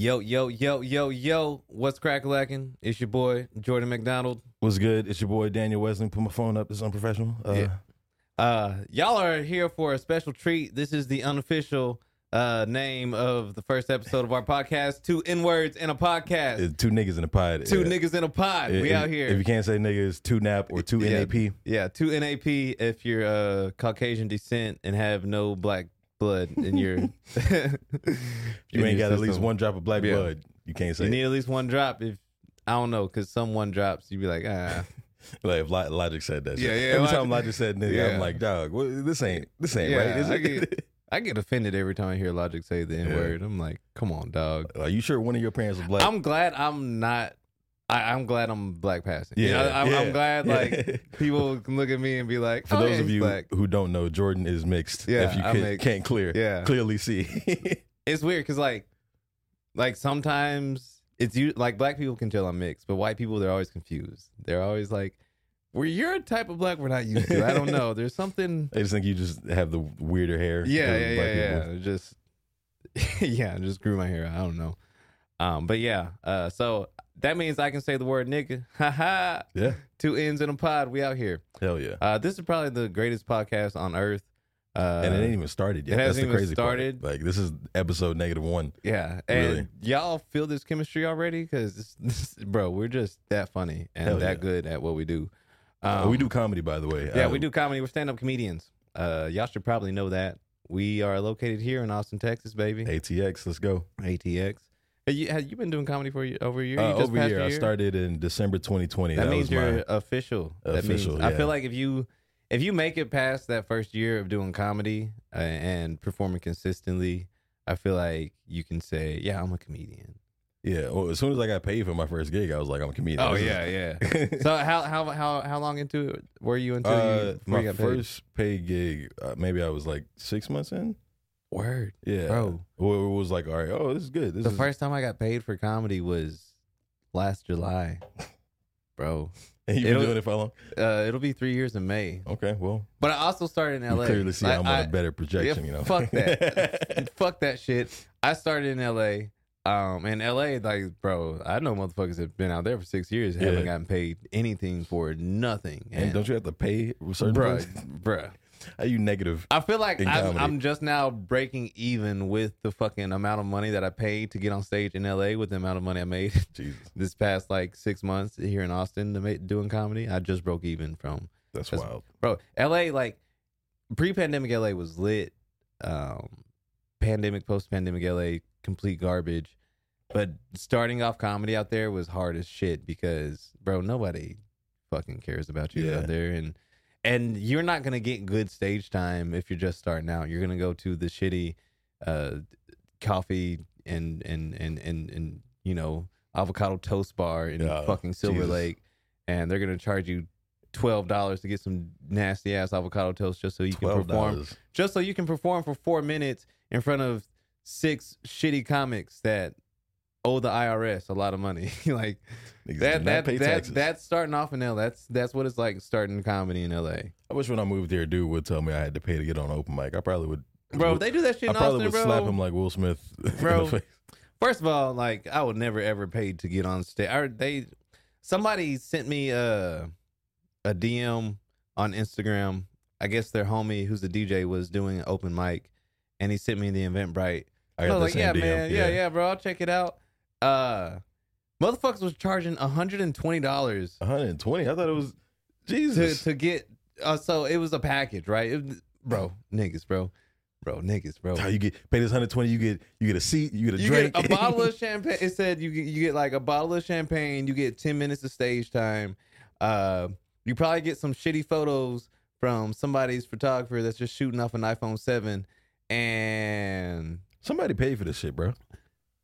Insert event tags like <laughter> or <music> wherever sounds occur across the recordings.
Yo, yo, yo, yo, yo. What's crack lacking? It's your boy, Jordan McDonald. What's good? It's your boy Daniel Wesley. Put my phone up. It's unprofessional. Uh, Yeah. Uh, y'all are here for a special treat. This is the unofficial uh, name of the first episode of our podcast, Two N Words in a Podcast. it's two niggas in a pod. Two Yeah. niggas in a pod. We out here. If you can't say niggas, two nap or two Yeah. NAP. Yeah, two NAP if you're uh, Caucasian descent and have no black blood in your. <laughs> <laughs> You ain't got at least one drop of black Yeah. blood. You can't say. You need at least one drop. If I don't know, because some one drops, you'd be like, ah, <laughs> like if Logic said that. Yeah, shit. yeah, Every Logic- time Logic said nigga, Yeah. I'm like, dog, what, this ain't this ain't Yeah, right. Is I it? get- I get offended every time I hear Logic say the N word. I'm like, come on, dog. Are you sure one of your parents was black? I'm glad I'm not. I, I'm glad I'm black passing. You know, Yeah, I'm, I'm yeah, glad yeah. like people can look at me and be like, For oh, those yeah, of you black. who don't know, Jordan is mixed. Yeah, if you can, can't clear, Yeah. clearly see. <laughs> It's weird because like, like sometimes it's you like black people can tell I'm mixed, but white people they're always confused. They're always like, "Well, you're a type of black we're not used to." I don't know. There's something. <laughs> I just think you just have the weirder hair. Yeah, yeah, yeah, people. <laughs> yeah. Just yeah, I just grew my hair. I don't know. Um, but yeah. Uh, so that means I can say the word nigga. <laughs> Ha ha. Yeah. Two ends in a pod. We out here. Hell yeah. Uh, this is probably the greatest podcast on earth. Uh, and it ain't even started yet. it hasn't That's the even crazy started. part. Like this is episode negative one. yeah, and Really? y'all feel this chemistry already? Because, <laughs> bro, we're just that funny and Hell that yeah. good at what we do. Um, we do comedy, by the way. Yeah, Uh, we do comedy. We're stand up comedians. Uh, y'all should probably know that. We are located here in Austin, Texas, baby. ATX. Let's go. ATX. Have you, have you been doing comedy for a year- over a year? Uh, You just over a I year? started in December 2020. That, That, means was you're official. That Official, means, I feel like if you if you make it past that first year of doing comedy uh, and performing consistently, I feel like you can say, "Yeah, I'm a comedian." yeah. Well, as soon as I got paid for my first gig, I was like, I'm a comedian. Oh yeah, <laughs> yeah. so how how how how long into it were you until uh, you, my you got paid? first paid gig, uh, maybe I was like six months in. Word, Yeah, bro? Well, it was like, all right, oh, this is good. This The is first time I got paid for comedy was last July, bro. And <laughs> you've been it'll- doing it for how long? Uh, it'll be three years in May. Okay, well, But I also started in you LA. clearly see Like, I'm on a better projection. Yeah, you know, fuck that. <laughs> fuck that shit. I started in LA. Um, in LA, like, bro, I know motherfuckers have been out there for six years and haven't gotten paid anything for nothing. and don't you have to pay certain bruh, things? bruh. Are you negative? I feel like I'm. I'm just now breaking even with the fucking amount of money that I paid to get on stage in LA with the amount of money I made <laughs> Jesus, this past like six months here in Austin to make, doing comedy. I just broke even from that's That's- wild. bro la like pre-pandemic la was lit um pandemic post-pandemic la complete garbage but starting off comedy out there was hard as shit because bro nobody fucking cares about you Yeah. out there and and you're not gonna get good stage time if you're just starting out. You're gonna go to the shitty uh coffee and and and and, and you know avocado toast bar in Yeah, fucking silver Jesus. lake and they're gonna charge you twelve dollars to get some nasty ass avocado toast just so you can perform just so you can perform for four minutes in front of six shitty comics that owe the IRS a lot of money. <laughs> like Niggas that that taxes. that's starting off in LA. That's that's what it's like starting comedy in LA. I wish when I moved here, dude would tell me I had to pay to get on open mic. I probably would. Bro, would- they do that shit I probably Austin, would bro. slap him like Will Smith. <laughs> the Bro. First of all, like I would never ever pay to get on stage. I, they somebody sent me a a DM on Instagram. I guess their homie who's a DJ was doing an open mic, and he sent me the Eventbrite. I I got was the like, yeah, DM. man, yeah. yeah, bro, I'll check it out. Uh, motherfuckers was charging hundred and twenty dollars 120. I thought it was to Jesus. to get. Uh, so it was a package, right? It, bro, niggas, bro, bro, niggas, bro. How you get pay this 120? You get you get a seat. You get a You drink. get a bottle of <laughs> champagne. It said you get, you get like a bottle of champagne. You get ten minutes of stage time. Uh, you probably get some shitty photos from somebody's photographer that's just shooting off an iPhone seven. And Somebody paid for this shit, bro.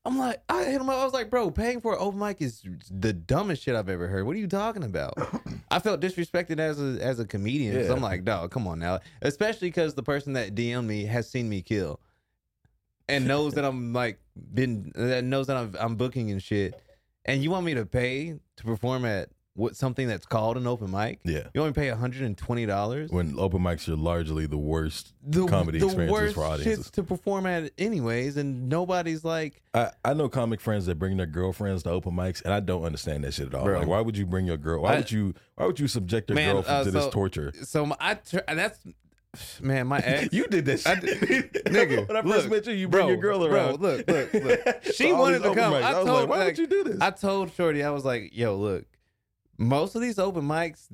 I'm like, I hit him up. I was like, bro, paying for an open mic is the dumbest shit I've ever heard. What are you talking about? <coughs> I felt disrespected as a as a comedian. Yeah. I'm like, dog, come on now. Especially because the person that DM'd me has seen me kill, and knows that I'm like been that knows that I'm I'm booking and shit. And you want me to pay to perform at what something that's called an open mic. Yeah. You only pay hundred and twenty dollars. When open mics are largely the worst The comedy the experiences worst for audiences. shits to perform at anyways, and nobody's like, I, I know comic friends that bring their girlfriends to open mics, and I don't understand that shit at all. Bro. Like, why would you bring your girl? Why I- would you? Why would you subject your Man, girlfriend uh, to this torture? so my, I that's man, my <laughs> ex. You did that I shit, did- <laughs> nigga, When I first look, met you, you bro, bring your girl bro, around. look, look, look. <laughs> She all wanted to come. mics. I I was told- like, why like, would you do this? I told Shorty, I was like, yo, look, most of these open mics,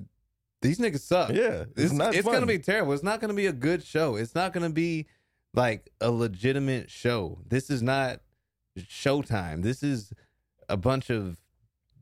these niggas suck. yeah, it's, It's, not. it's fun. gonna be terrible. It's not gonna be a good show. It's not gonna be like a legitimate show. This is not Showtime. This is a bunch of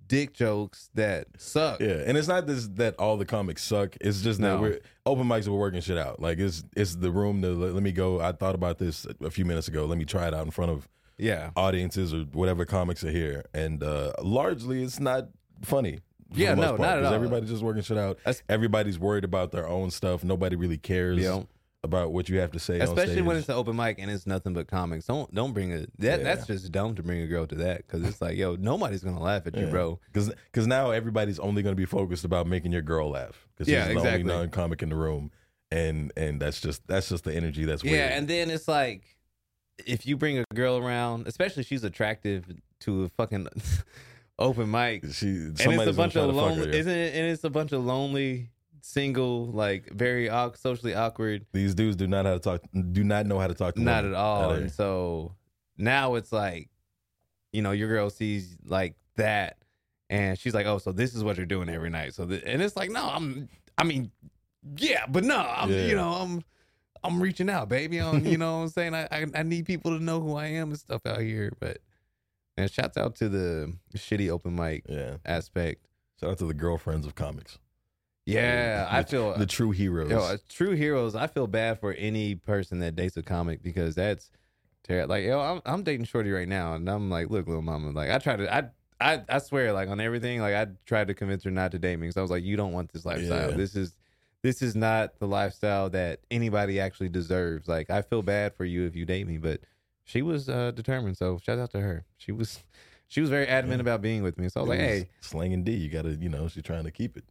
dick jokes that suck. Yeah, and it's not this that all the comics suck. It's just that No. we're open mics. We're working shit out. Like it's it's the room to let, let me go. I thought about this a few minutes ago. Let me try it out in front of Yeah. audiences or whatever comics are here. And uh largely, it's not funny. Yeah, no, part, not at all. Everybody's just working shit out. That's- Everybody's worried about their own stuff. Nobody really cares know, about what you have to say. especially when it's an open mic and it's nothing but comics. Don't don't bring a that. Yeah. That's just dumb to bring a girl to that because it's like, yo, nobody's gonna laugh at you, Yeah. bro. Because because now everybody's only going to be focused about making your girl laugh. Because Yeah, she's the only non-comic in the room, and and that's just that's just the energy that's weird. Yeah, and then it's like if you bring a girl around, especially she's attractive to a fucking open mic, she and it's a bunch of fuck her, lonely, yeah. isn't it? And it's a bunch of lonely, single, like very awk- socially awkward. These dudes do not how to talk. Do not know how to talk to Not women at all. all. And so now it's like, you know, your girl sees like that, and she's like, "Oh, so this is what you're doing every night." So, th- and it's like, no, I'm, I mean, yeah, but no, I'm, Yeah. you know, I'm, I'm reaching out, baby. I'm, you know, what I'm saying, I, I, I need people to know who I am and stuff out here. But, and shouts out to the shitty open mic Yeah. aspect. Shout out to the girlfriends of comics. Yeah, The- I feel the true heroes. Yo, true heroes. I feel bad for any person that dates a comic because that's terrible. Like, yo, I'm, I'm dating Shorty right now, and I'm like, look, little mama, like, I try to, I, I, I swear, like on everything, like I tried to convince her not to date me because I was like, you don't want this lifestyle. Yeah. This is, this is not the lifestyle that anybody actually deserves. Like, I feel bad for you if you date me, but she was uh, determined. So shout out to her. She was, <laughs> she was very adamant Yeah. about being with me. So I was It like, was hey, slanging D. You got to, you know, she's trying to keep it.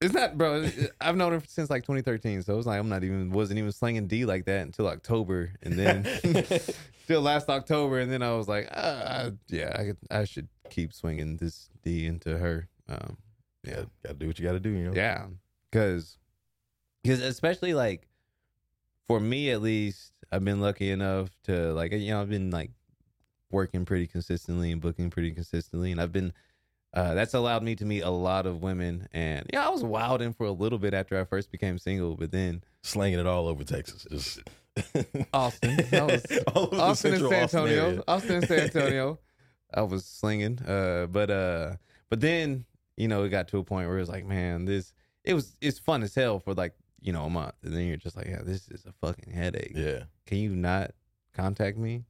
it's not, bro. I've known her since like 2013, so it was like I'm not even wasn't even slinging D like that until October, and then <laughs> <laughs> till last October, and then I was like, uh, yeah, I could, I should keep swinging this D into her. Um, Yeah, got to do what you got to do. You know. yeah, because because especially like for me at least, I've been lucky enough to like you know I've been like working pretty consistently and booking pretty consistently, and I've been uh, that's allowed me to meet a lot of women. And yeah, I was wilding for a little bit after I first became single, but then slanging it all over Texas. Just <laughs> Austin, that was <laughs> all over Austin and San Antonio, area. Austin and San <laughs> Antonio, I was slinging. Uh, but uh, but then you know it got to a point where it was like, man, this it was it's fun as hell for like you know a month, and then you're just like, yeah, this is a fucking headache. Yeah, Can you not contact me?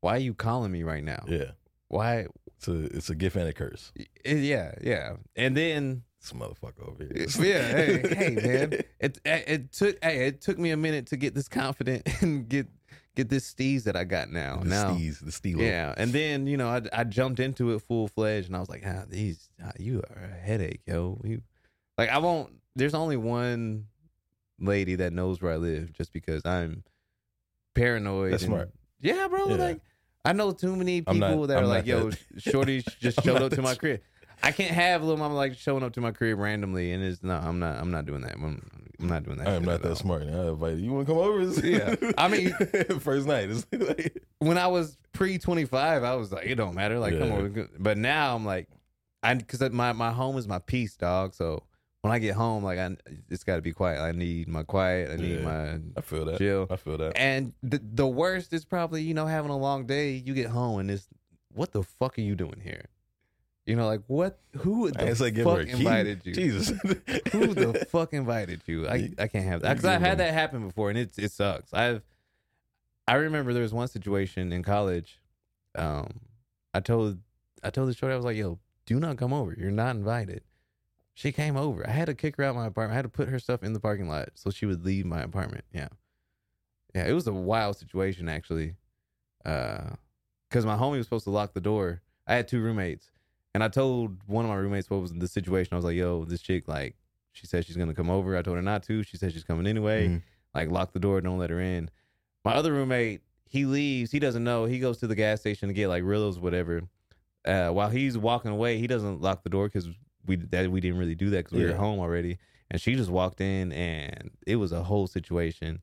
Why are you calling me right now? yeah. Why? It's a it's a gift and a curse. Yeah, yeah. And then This motherfucker over here. yeah, hey, hey, man. <laughs> It, it it took hey, it took me a minute to get this confident <laughs> and get get this steez that I got now. the now, steez, the steelo. yeah. And then you know I I jumped into it full fledged, and I was like, ah, these ah, you are a headache, yo. You like I won't. There's only one lady that knows where I live, just because I'm paranoid. That's and- smart. Yeah, bro. Yeah. Like I know too many people not- that are I'm like, not yo, that- <laughs> Shorty just showed up to my crib. I can't have little mama like showing up to my crib randomly, and it's no, I'm not, I'm not doing that. I'm, I'm not doing that. I am not that all. smart. I invite you. You want to come over? <laughs> Yeah. I mean- <laughs> first night. Like, When I was pre 25, I was like, it don't matter. Like, come Yeah. on. But now I'm like, I because my my home is my peace, dog. So when I get home, like, I it's got to be quiet. I need my quiet. I need Yeah. my I feel that. Chill. I feel that. And the the worst is probably you know having a long day. You get home and it's what the fuck are you doing here? You know, like what? Who the It's like fuck invited you? Jesus. Who the <laughs> fuck invited you? I I can't have that because I've had that happen before and it it sucks. I've I remember there was one situation in college. Um, I told I told the shorty I was like, "Yo, do not come over. You're not invited." She came over. I had to kick her out of my apartment. I had to put her stuff in the parking lot so she would leave my apartment. Yeah, yeah. It was a wild situation actually, because my homie was supposed to lock the door. I had two roommates, And I told one of my roommates what was the situation. I was like, "Yo, this chick like she said she's gonna come over. I told her not to. She said she's coming anyway. Mhm. Like lock the door, don't let her in." My other roommate, he leaves. He doesn't know. He goes to the gas station to get like Rillos, whatever. Uh, while he's walking away, he doesn't lock the door because we that we didn't really do that because we were home already. And she just walked in, and it was a whole situation.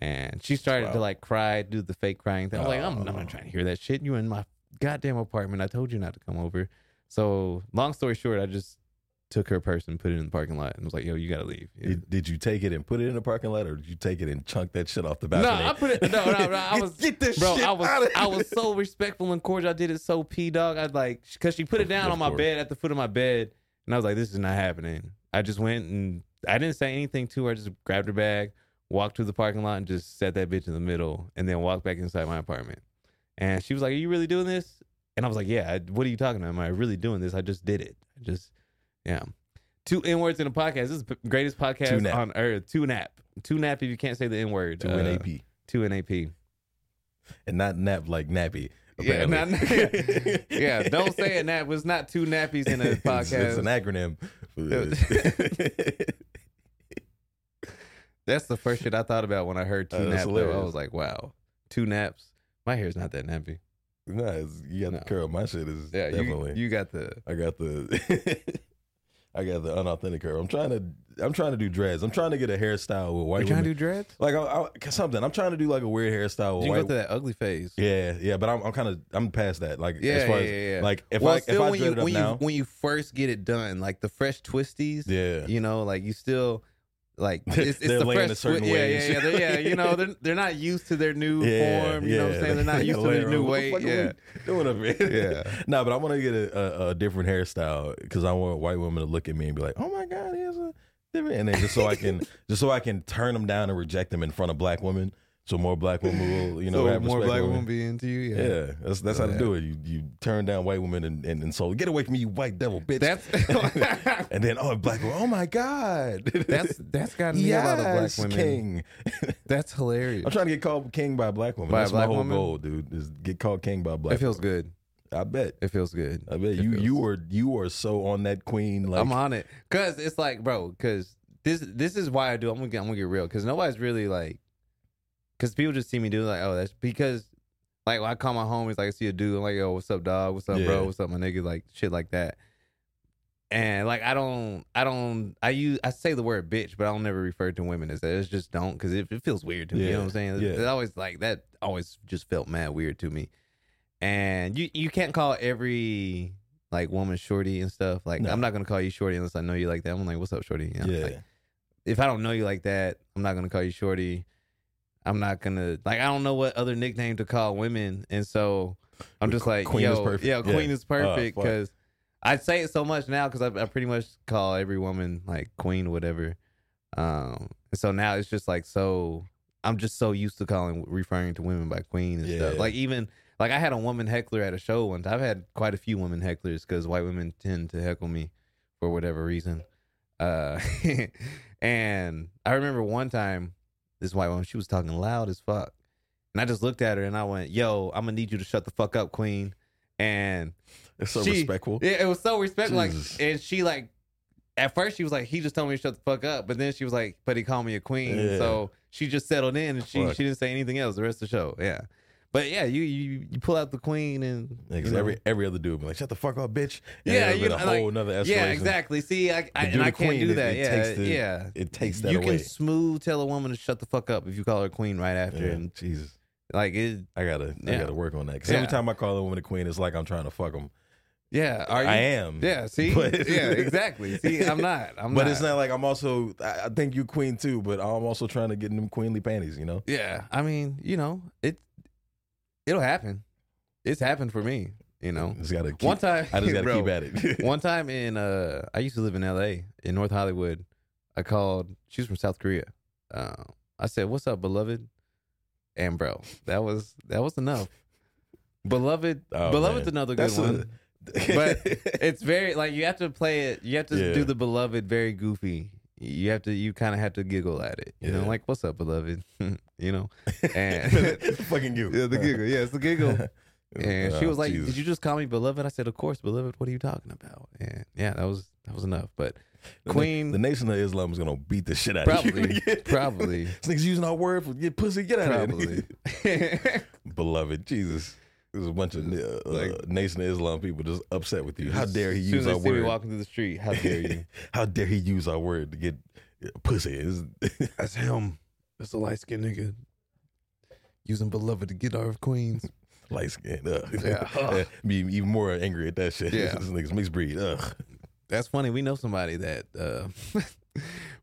And she started to like cry, do the fake crying thing. I'm like, I'm, I'm Oh. not trying to hear that shit. You in my goddamn apartment. I told you not to come over. So long story short, I just took her purse and put it in the parking lot and was like, "Yo, you gotta leave." Yeah. Did, did you take it and put it in the parking lot, or did you take it and chunk that shit off the back? No, balcony? I put it. No, no, no. I <laughs> was, get this bro. shit I was, out of I was so respectful and cordial. I did it so p dog. I was like because she put it down Of on my course. bed at the foot of my bed, and I was like, "This is not happening." I just went and I didn't say anything to her. I just grabbed her bag, walked to the parking lot, and just set that bitch in the middle, and then walked back inside my apartment. And she was like, "Are you really doing this?" And I was like, "Yeah." What are you talking about? Am I really doing this? I just did it. I just, yeah. Two N words in a podcast. This is the greatest podcast on earth. Two nap. Two nap if you can't say the N word. to Uh, an Two NAP. and not nap like nappy. Yeah, not, <laughs> yeah. Don't say it. Nap was not two nappies in a <laughs> It's- podcast. It's, an acronym. <laughs> That's the first shit I thought about when I heard two oh, that's naps. though. I was like, wow, two naps. My hair's not that nappy. nah, it's, you got No. the curl. My shit is Yeah, definitely. you, you got the. I got the. I got the unauthentic curl. I'm trying to. I'm trying to do dreads. I'm trying to get a hairstyle with white You trying women. to do dreads? like I, I, something. I'm trying to do like a weird hairstyle with You white. go through that ugly phase. yeah, yeah, but I'm, I'm kind of I'm past that. Like Yeah, as far yeah, as yeah, like if well, I if I when dread you it up when now, you when you first get it done, like the fresh twisties. yeah, You know, like you still. Like <laughs> it's, it's the fresh twi- yeah, yeah, yeah, yeah. You know, they're <laughs> they're not used to their new yeah, form. You know what I'm saying? They're not <laughs> used to their new weight. Yeah, doing up here? Yeah. no, but I want to get a, a, a different hairstyle because I want white women to look at me and be like, "Oh my god, he has a different," and then just so I can just so I can turn them down and reject them in front of black women, so more black women will you know so more black women be into you. Yeah, yeah that's that's how to do it. You you turn down white women and and, and so get away from me, you white devil bitch. That's <laughs> and then oh black women, oh my god, that's that's gotten me a lot of black women. king. That's hilarious. I'm trying to get called king by a black woman. By that's black my whole woman? goal, dude. Is get called king by a black. it feels woman. good. I bet. It feels good. I bet It you feels- you are you are so on that queen. Like I'm on it because it's like, bro, because this this is why I do. I'm gonna get, I'm gonna get real because nobody's really like, because people just see me do like, oh, that's because like when I call my homies, like I see a dude, I'm like, yo, what's up, dog? What's up, Yeah. bro? What's up, my nigga? Like shit like that. And like I don't, I don't, I use, I say the word bitch, but I don't never refer to women as that. It's just don't because it, it feels weird to me. You know what I'm saying? Yeah. It always like that. Always just felt mad weird to me. And you you can't call every like woman shorty and stuff. Like No. I'm not gonna call you shorty unless I know you like that. I'm like, what's up, shorty? You know, yeah. like, if I don't know you like that, I'm not gonna call you shorty. I'm not gonna like I don't know what other nickname to call women, and so I'm just like, Queen yo, is perfect. yeah, queen Yeah. is perfect Oh, fuck. because I say it so much now because I, I pretty much call every woman like queen or whatever. Um, and so now it's just like so. I'm just so used to calling referring to women by queen and stuff. Like even like I had a woman heckler at a show once. I've had quite a few women hecklers because white women tend to heckle me for whatever reason. Uh, <laughs> and I remember one time this white woman she was talking loud as fuck, and I just looked at her and I went, "Yo, I'm gonna need you to shut the fuck up, queen." And It's so she- respectful. yeah, it was so respectful. Like, and she like, at first she was like, he just told me to shut the fuck up, but then she was like, but he called me a queen, Yeah. so she just settled in and she Fuck. she didn't say anything else the rest of the show. Yeah, but yeah, you you you pull out the queen and Yeah, 'cause you know. every every other dude be like, "Shut the fuck up, bitch." And Yeah, you be a know, like- whole nother escalation. yeah, exactly. See, I, I, and I can't do that. it yeah, takes the- yeah. It takes that you away. can smooth tell a woman to shut the fuck up if you call her queen right after, Yeah, and Jesus, like it. I gotta I gotta work on that. Because Yeah. every time I call a woman a queen, it's like I'm trying to fuck them. Yeah, are you? I am. Yeah, see, <laughs> But- yeah, exactly. See, I'm not. <laughs> I'm but not. it's not like I'm also. I I think you queen too, but I'm also trying to get in them queenly panties. You know. Yeah, I mean, you know, it it'll happen. It's happened for me. You know, Just gotta keep, one time I just gotta <laughs> bro, keep at it. <laughs> one time in uh, I used to live in L.A. in North Hollywood. I called. She was from South Korea. Uh, I said, "What's up, beloved?" And bro, that was that was enough. Beloved, Oh, beloved's man. another good That's a- one. <laughs> but it's very like you have to play it. You have to Yeah. do the beloved very goofy. You have to. You kind of have to giggle at it. You know, like "What's up, beloved?" <laughs> you know, <laughs> and <laughs> fucking you. yeah, the giggle. Yeah, it's the giggle. And she Oh, was like, Jesus. "Did you just call me beloved?" I said, "Of course, beloved. What are you talking about?" And yeah, that was that was enough. But Queen, the Nation of Islam is gonna beat the shit out of probably, you. probably, This nigga's using our word for get pussy. Get out of here, beloved. Jesus, there's a bunch of uh, Like- Nation of Islam people just upset with you. How dare he use as our they see me word? walking through the street? How dare you? <laughs> How dare he use our word to get uh, pussy? <laughs> That's him. That's a light skinned nigga using beloved to get our queens. <laughs> light skin. Ugh. Yeah. Ugh. Be even more angry at that shit. Yeah. this nigga's mixed breed. Ugh. That's funny. We know somebody that, uh,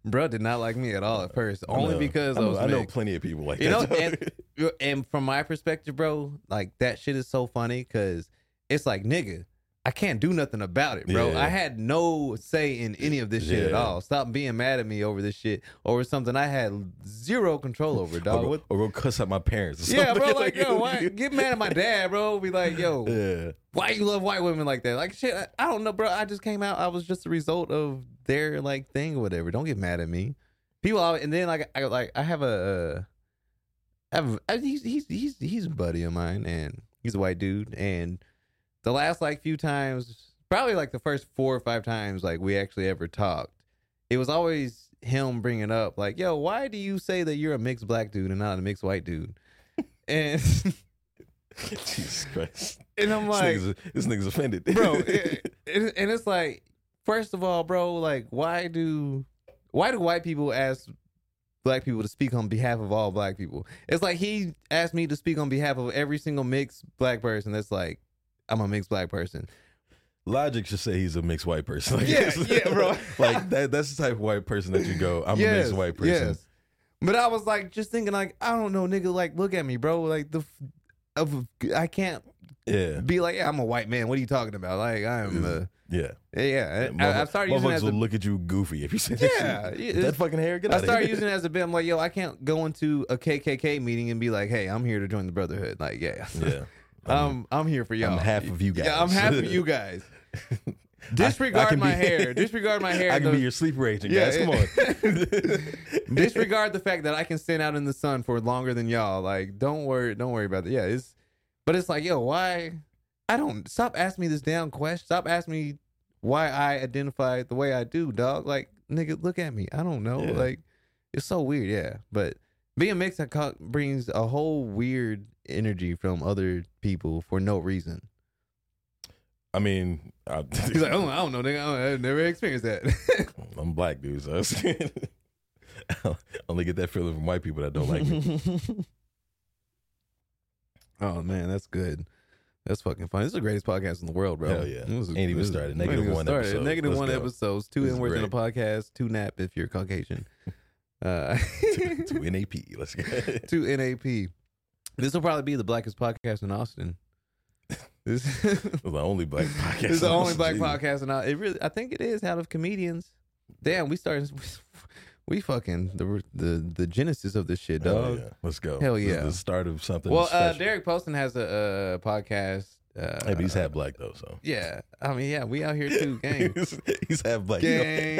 bro, did not like me at all at first, only because I know, was I know plenty of people like You know, and, and from my perspective, bro, like that shit is so funny because it's like, nigga, I can't do nothing about it, bro. Yeah. I had no say in any of this shit at all. Stop being mad at me over this shit, over something I had zero control over, or, dog. go, What? or go cuss at my parents. Or Yeah, bro. something. <laughs> Like, yo, why <laughs> get mad at my dad, bro? Be like, yo, Yeah. why you love white women like that? Like, shit, I, I don't know, bro. I just came out. I was just a result of their like thing or whatever. Don't get mad at me. People, always, and then like, I like, I have a, uh, I have, I, he's he's he's he's a buddy of mine, and he's a white dude. And the last like few times, probably like the first four or five times, like we actually ever talked, it was always him bringing up like, yo, why do you say that you're a mixed black dude and not a mixed white dude? <laughs> And <laughs> Jesus Christ. and I'm This like, nigga's, this nigga's offended. bro <laughs> it, it- and it's like first of all bro like why do why do white people ask black people to speak on behalf of all black people it's like he asked me to speak on behalf of every single mixed black person that's like i'm a mixed black person Logic should say he's a mixed white person. Like, Yeah, yeah, <laughs> bro. like that. That's the type of white person that you go. I'm a mixed white person. yes. but i was like just thinking like i don't know nigga like look at me bro like the of i can't Yeah, be like yeah i'm a white man what are you talking about like i'm uh yeah. yeah I, i've started using it as a will look at you goofy if you say that Yeah, shit. yeah, that fucking hair. Get I out of started using it as a bit. I'm like, yo, I can't go into a KKK meeting and be like, hey, I'm here to join the brotherhood. Like, yeah, Yeah. Um, I'm here for y'all. I'm half of you guys. Yeah, I'm half of you guys. Disregard can my be- hair. <laughs> Disregard my hair. I can be your sleeper agent, Yeah, guys. Come on. <laughs> <laughs> Disregard the fact that I can stand out in the sun for longer than y'all. Like, don't worry, don't worry about that. Yeah, it's, but it's like, yo, why? I don't stop asking me this damn question. Stop asking me why I identify the way I do, dog. Like, nigga, look at me. I don't know. Yeah. Like, it's so weird. Yeah, but being mixed brings a whole weird energy from other people for no reason. I mean, I, <laughs> He's like, oh, I don't know, nigga. I I've never experienced that. <laughs> I'm black, dude. So <laughs> I only get that feeling from white people that don't like me. oh man, that's good. That's fucking fun. This is the greatest podcast in the world, bro. Hell yeah. Is- Ain't even started. Negative one started. episode. Negative one go. episodes. Two N words in a podcast. Two nap if you're Caucasian. Uh, to NAP. Let's get two NAP. This will probably be the blackest podcast in Austin. <laughs> This, the only black podcast. This is the only black <laughs> podcast in Austin. It really, I think it is out of comedians. Damn, we started. <laughs> We fucking the the the genesis of this shit, Hell dog. yeah. Let's go. Hell This is yeah. the start of something. Well, uh, special. Derek Poston has a, uh podcast. Uh, Hey, but he's half black though, so Yeah, I mean, yeah, we out here too, gang, he's, he's half black. gang.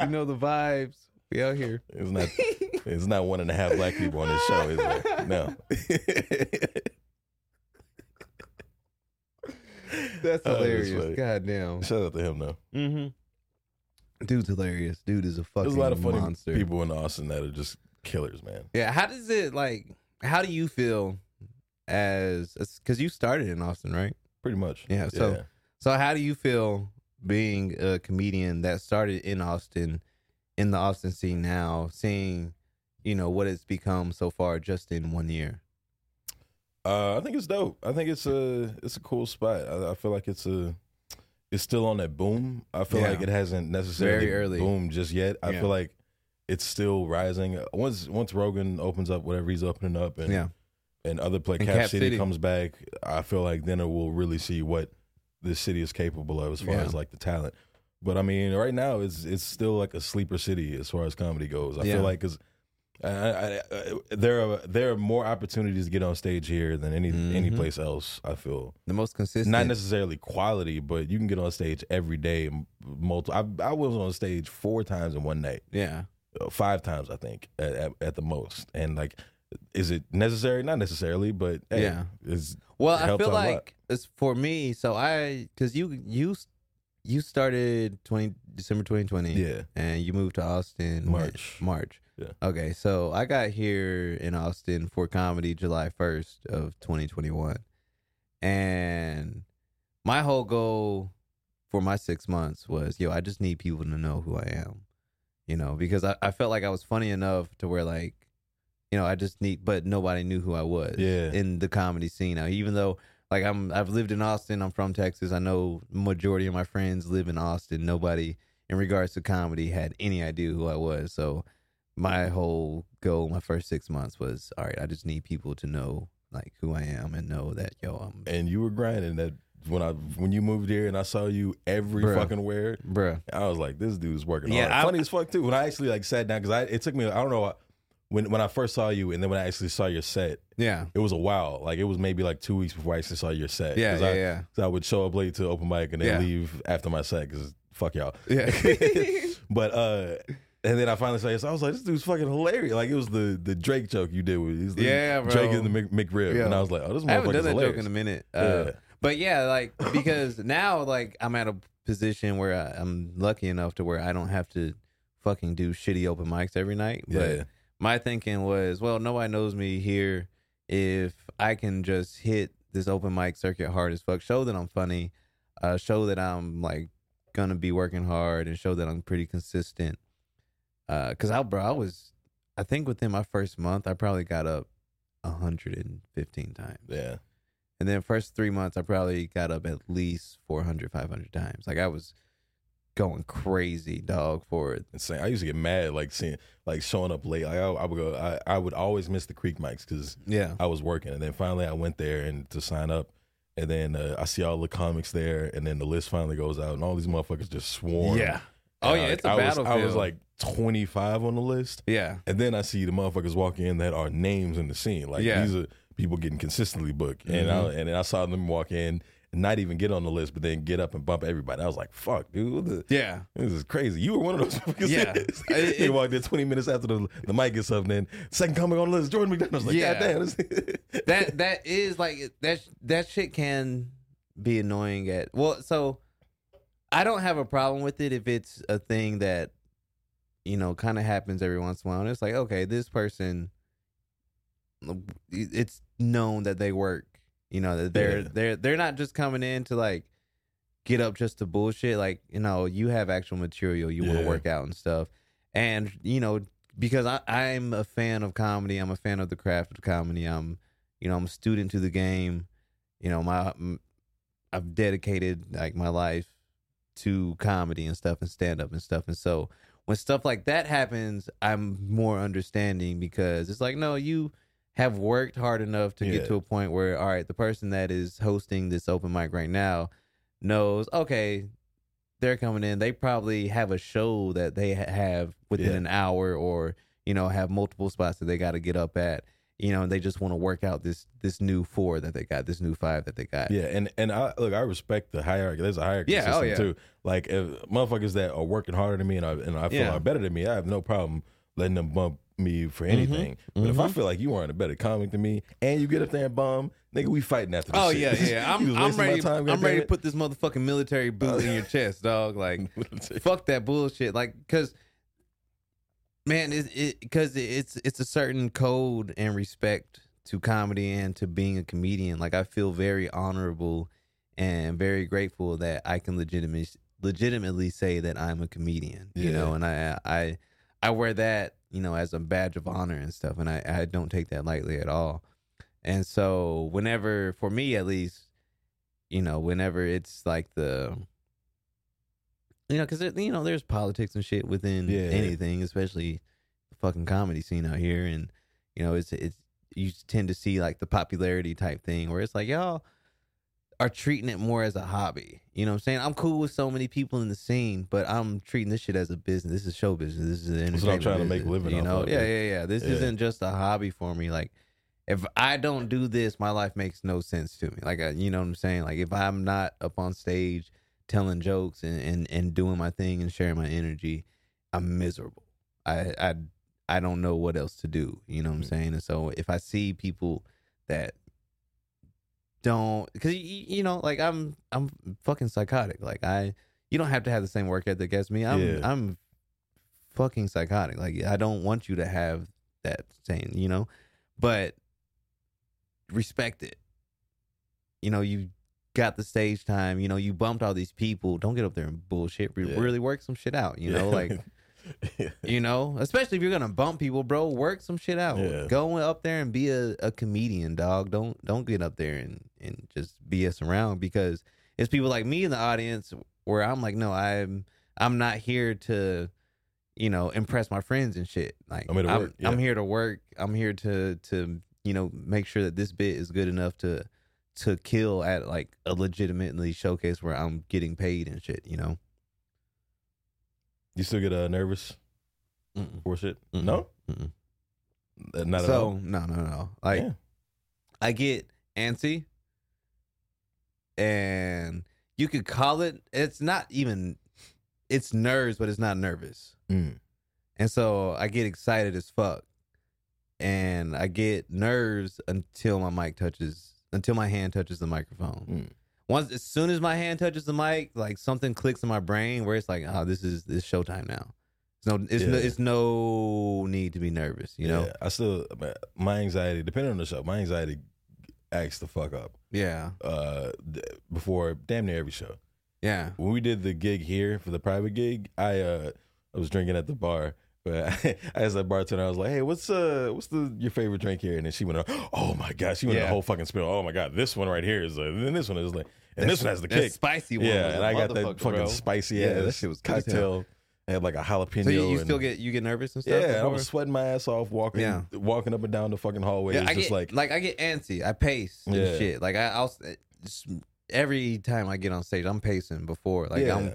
you know the vibes. We out here. It's not. <laughs> It's not one and a half black people on this show, is it? No. <laughs> That's Oh, hilarious. funny. God damn. Shout out to him though. Mm-hmm. Dude's hilarious. Dude is a fucking There's a lot of funny monster. people in Austin that are just killers, man. Yeah. How does it like? How do you feel as? Because you started in Austin, right? Pretty much. Yeah, so- So how do you feel being a comedian that started in Austin, in the Austin scene now, seeing, you know, what it's become so far just in one year? Uh, I think it's dope. I think it's a it's a cool spot. I, I feel like it's a it's still on that boom. I feel Yeah. like it hasn't necessarily Very early. boomed just yet. I Yeah. feel like it's still rising. Once once Rogan opens up whatever he's opening up, and Yeah. and other play And Cap, Cap City, City. comes back, I feel like then it will really see what this city is capable of as far Yeah. as like the talent. But I mean, right now it's it's still like a sleeper city as far as comedy goes. I Yeah. feel like because I, I, I, there are there are more opportunities to get on stage here than any any Mhm. place else. I feel The most consistent. not necessarily quality, but you can get on stage every day. Multiple. I, I was on stage four times in one night Yeah. uh, five times I think at, at, at the most, and like is it necessary? Not necessarily, but hey, Yeah. it's Well, It I helps feel out a lot. like it's for me. So I, because you you you started twenty December twenty twenty, yeah. and you moved to Austin March. March. Yeah. Okay, so I got here in Austin for comedy July first of twenty twenty one, and my whole goal for my six months was, yo, I just need people to know who I am, you know, because I, I felt like I was funny enough to where like, you know, I just need, but nobody knew who I was Yeah. in the comedy scene now, even though like I'm I've lived in Austin. I'm from Texas. I know majority of my friends live in Austin. Nobody in regards to comedy had any idea who I was. So my whole goal, my first six months was, all right, I just need people to know like who I am and know that yo, I'm And you were grinding that when I when you moved here and I saw you every Bruh. fucking where. bruh. I was like, this dude's working Yeah, hard. I- Funny as fuck too. When I actually like sat down because I it took me I don't know when when I first saw you and then when I actually saw your set Yeah. it was a while like it was maybe like two weeks before I actually saw your set Yeah, yeah, I, yeah. I would show up late to open mic and then Yeah. leave after my set because fuck y'all Yeah. <laughs> <laughs> but uh and then I finally saw you so I was like this dude's fucking hilarious like it was the the Drake joke you did with the Yeah, bro. Drake and the Mc, McRib Yeah. and I was like oh this I haven't done that hilarious joke in a minute. Uh, Yeah. But yeah, like because <laughs> now like I'm at a position where I, I'm lucky enough to where I don't have to fucking do shitty open mics every night. But Yeah. My thinking was, well, nobody knows me here. If I can just hit this open mic circuit hard as fuck, show that I'm funny, uh, show that I'm like gonna be working hard, and show that I'm pretty consistent. Uh, cause I, bro, I was, I think within my first month, I probably got up 115 times. yeah And then first three months, I probably got up at least 400, 500 times. Like I was going crazy, dog, for it. insane I used to get mad like seeing like showing up late like I, I would go I, I would always miss the Creek mics because Yeah. I was working, and then finally I went there and to sign up, and then uh, I see all the comics there, and then the list finally goes out, and all these motherfuckers just swarm. Yeah. Oh, yeah, I- it's a I was, I was like twenty five on the list, Yeah. and then I see the motherfuckers walking in that are names in the scene. Like Yeah. these are people getting consistently booked, and I, and then I saw them walk in. And Not even get on the list, but then get up and bump everybody. I was like, "Fuck, dude, the, Yeah. this is crazy." You were one of those. <laughs> Yeah. <laughs> He walked in twenty minutes after the the mic gets up, and then second coming on the list, Jordan McDonald. I was like, Yeah. "God damn!" <laughs> that that is like that that shit can be annoying at well so i don't have a problem with it if it's a thing that you know kind of happens every once in a while and it's like okay this person it's known that they work you know that they're Yeah. they're they're not just coming in to like get up just to bullshit. Like you know you have actual material you want to work out and stuff. And you know because I, i'm a fan of comedy i'm a fan of the craft of comedy. I'm you know i'm a student to the game. You know my i've dedicated like my life to comedy and stuff and stand up and stuff. And so when stuff like that happens i'm more understanding because it's like no you have worked hard enough to Yeah. get to a point where all right the person that is hosting this open mic right now knows okay they're coming in they probably have a show that they ha- have within Yeah. an hour or you know have multiple spots that they got to get up at you know and they just want to work out this this new four that they got this new five that they got Yeah, and and I look, I respect the hierarchy. There's a hierarchy Yeah, oh, yeah. too. Like if motherfuckers that are working harder than me and I and I feel Yeah. are better than me, I have no problem letting them bump me for anything. But if I mhm. feel like you aren't a better comic than me and you get up there and bomb, nigga, we fighting after this Oh shit. yeah, yeah. <laughs> I'm, I'm ready. time, I'm ready to put this motherfucking military boot in your chest, dog. <laughs> Like, fuck that bullshit. Like, cause, man, it's it because it's it's a certain code and respect to comedy and to being a comedian. Like, I feel very honorable and very grateful that I can legitimately legitimately say that I'm a comedian. You know, and I I I wear that you know as a badge of honor and stuff, and I I don't take that lightly at all. And so, whenever, for me at least, you know, whenever it's like the, you know, because you know, there's politics and shit within Yeah. anything, especially the fucking comedy scene out here, and you know, it's it's you tend to see like the popularity type thing where it's like y'all are treating it more as a hobby. You know what I'm saying? I'm cool with so many people in the scene, but I'm treating this shit as a business. This is show business. This is an That's what I'm trying to make a living You off know? of, Yeah, yeah. yeah. This Yeah. isn't just a hobby for me. Like if I don't do this, my life makes no sense to me. Like, you know what I'm saying? Like, if I'm not up on stage telling jokes and, and, and doing my thing and sharing my energy, I'm miserable. I, I, I don't know what else to do. You know what I'm Mm. saying? And so if I see people that don't, because you know, like I'm I'm fucking psychotic. Like I, you don't have to have the same work ethic as me. I'm Yeah. I'm fucking psychotic. Like I don't want you to have that same, you know, but respect it. You know, you got the stage time. You know, you bumped all these people. Don't get up there and bullshit. Re- Yeah. Really work some shit out. You know, like <laughs> <laughs> you know, especially if you're gonna bump people, bro. Work some shit out. Yeah. Go up there and be a, a comedian, dog. Don't don't get up there and and just BS around because it's people like me in the audience where I'm like, no, I'm I'm not here to, you know, impress my friends and shit. Like I'm here to work, yeah. I'm here to work. I'm here to to you know make sure that this bit is good enough to to kill at like a legitimately showcase where I'm getting paid and shit. You know. You still get uh, nervous Mm-mm. for shit? Mm-mm. No, Mm-mm. Uh, not at so all. no, no, no. Like Yeah. I get antsy, and you could call it. It's not even. It's nerves, but it's not nervous. Mm. And so I get excited as fuck, and I get nerves until my mic touches, until my hand touches the microphone. Mm. Once, as soon as my hand touches the mic, like something clicks in my brain where it's like, oh, this is this showtime now. It's no, it's no, it's no need to be nervous. You know? Yeah, I still my anxiety, depending on the show, my anxiety acts the fuck up. Yeah, Uh, before damn near every show. yeah. When we did the gig here for the private gig, I uh I was drinking at the bar. But <laughs> I asked that bartender, I was like, "Hey, what's uh, what's the your favorite drink here?" And then she went, "Oh my god!" She went Yeah. the whole fucking spill. Oh my god, this one right here is, uh, and then this one is like, and this one has the kick. spicy one. Yeah, and I got that fucking bro. spicy Yeah, ass that shit was cocktail. I had like a jalapeno. So you, you still get you get nervous and stuff. yeah, I was sweating my ass off walking, Yeah. walking up and down the fucking hallway. Yeah, it's I just get like, like I get antsy. I pace and Yeah. shit. Like I, I'll just, every time I get on stage, I'm pacing before. Like yeah. I'm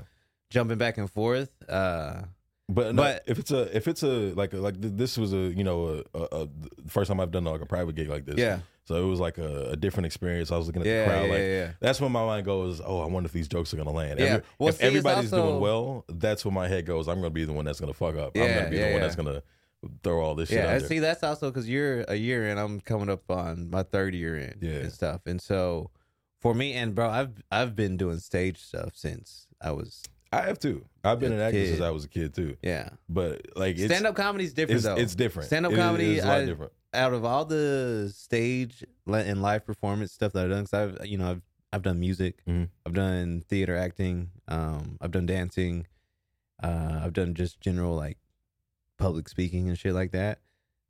jumping back and forth. Uh, But, no, But- if it's a if it's a like a, like this was a you know a, a, a first time I've done like a private gig like this. yeah, So it was like a, a different experience. I was looking at yeah, the crowd yeah, like yeah. that's when my mind goes, oh, I wonder if these jokes are gonna land. Yeah. Every- Well, if see, everybody's also- doing well, that's when my head goes. I'm gonna be the one that's gonna fuck up. I'm Yeah, gonna be yeah, the one that's gonna throw all this shit Yeah, there. see, that's also because you're a year in. I'm coming up on my third year in Yeah. and stuff. And so for me, and bro, I've I've been doing stage stuff since I was I have too. I've been an actor kid. since I was a kid too. yeah. But like Stand up comedy is different it's, though. it's different. Stand-up comedy, is a lot I- different. out of all the stage and live performance stuff that I've done, because I've you know I've I've done music, Mhm. I've done theater acting, um, I've done dancing, uh, I've done just general like public speaking and shit like that.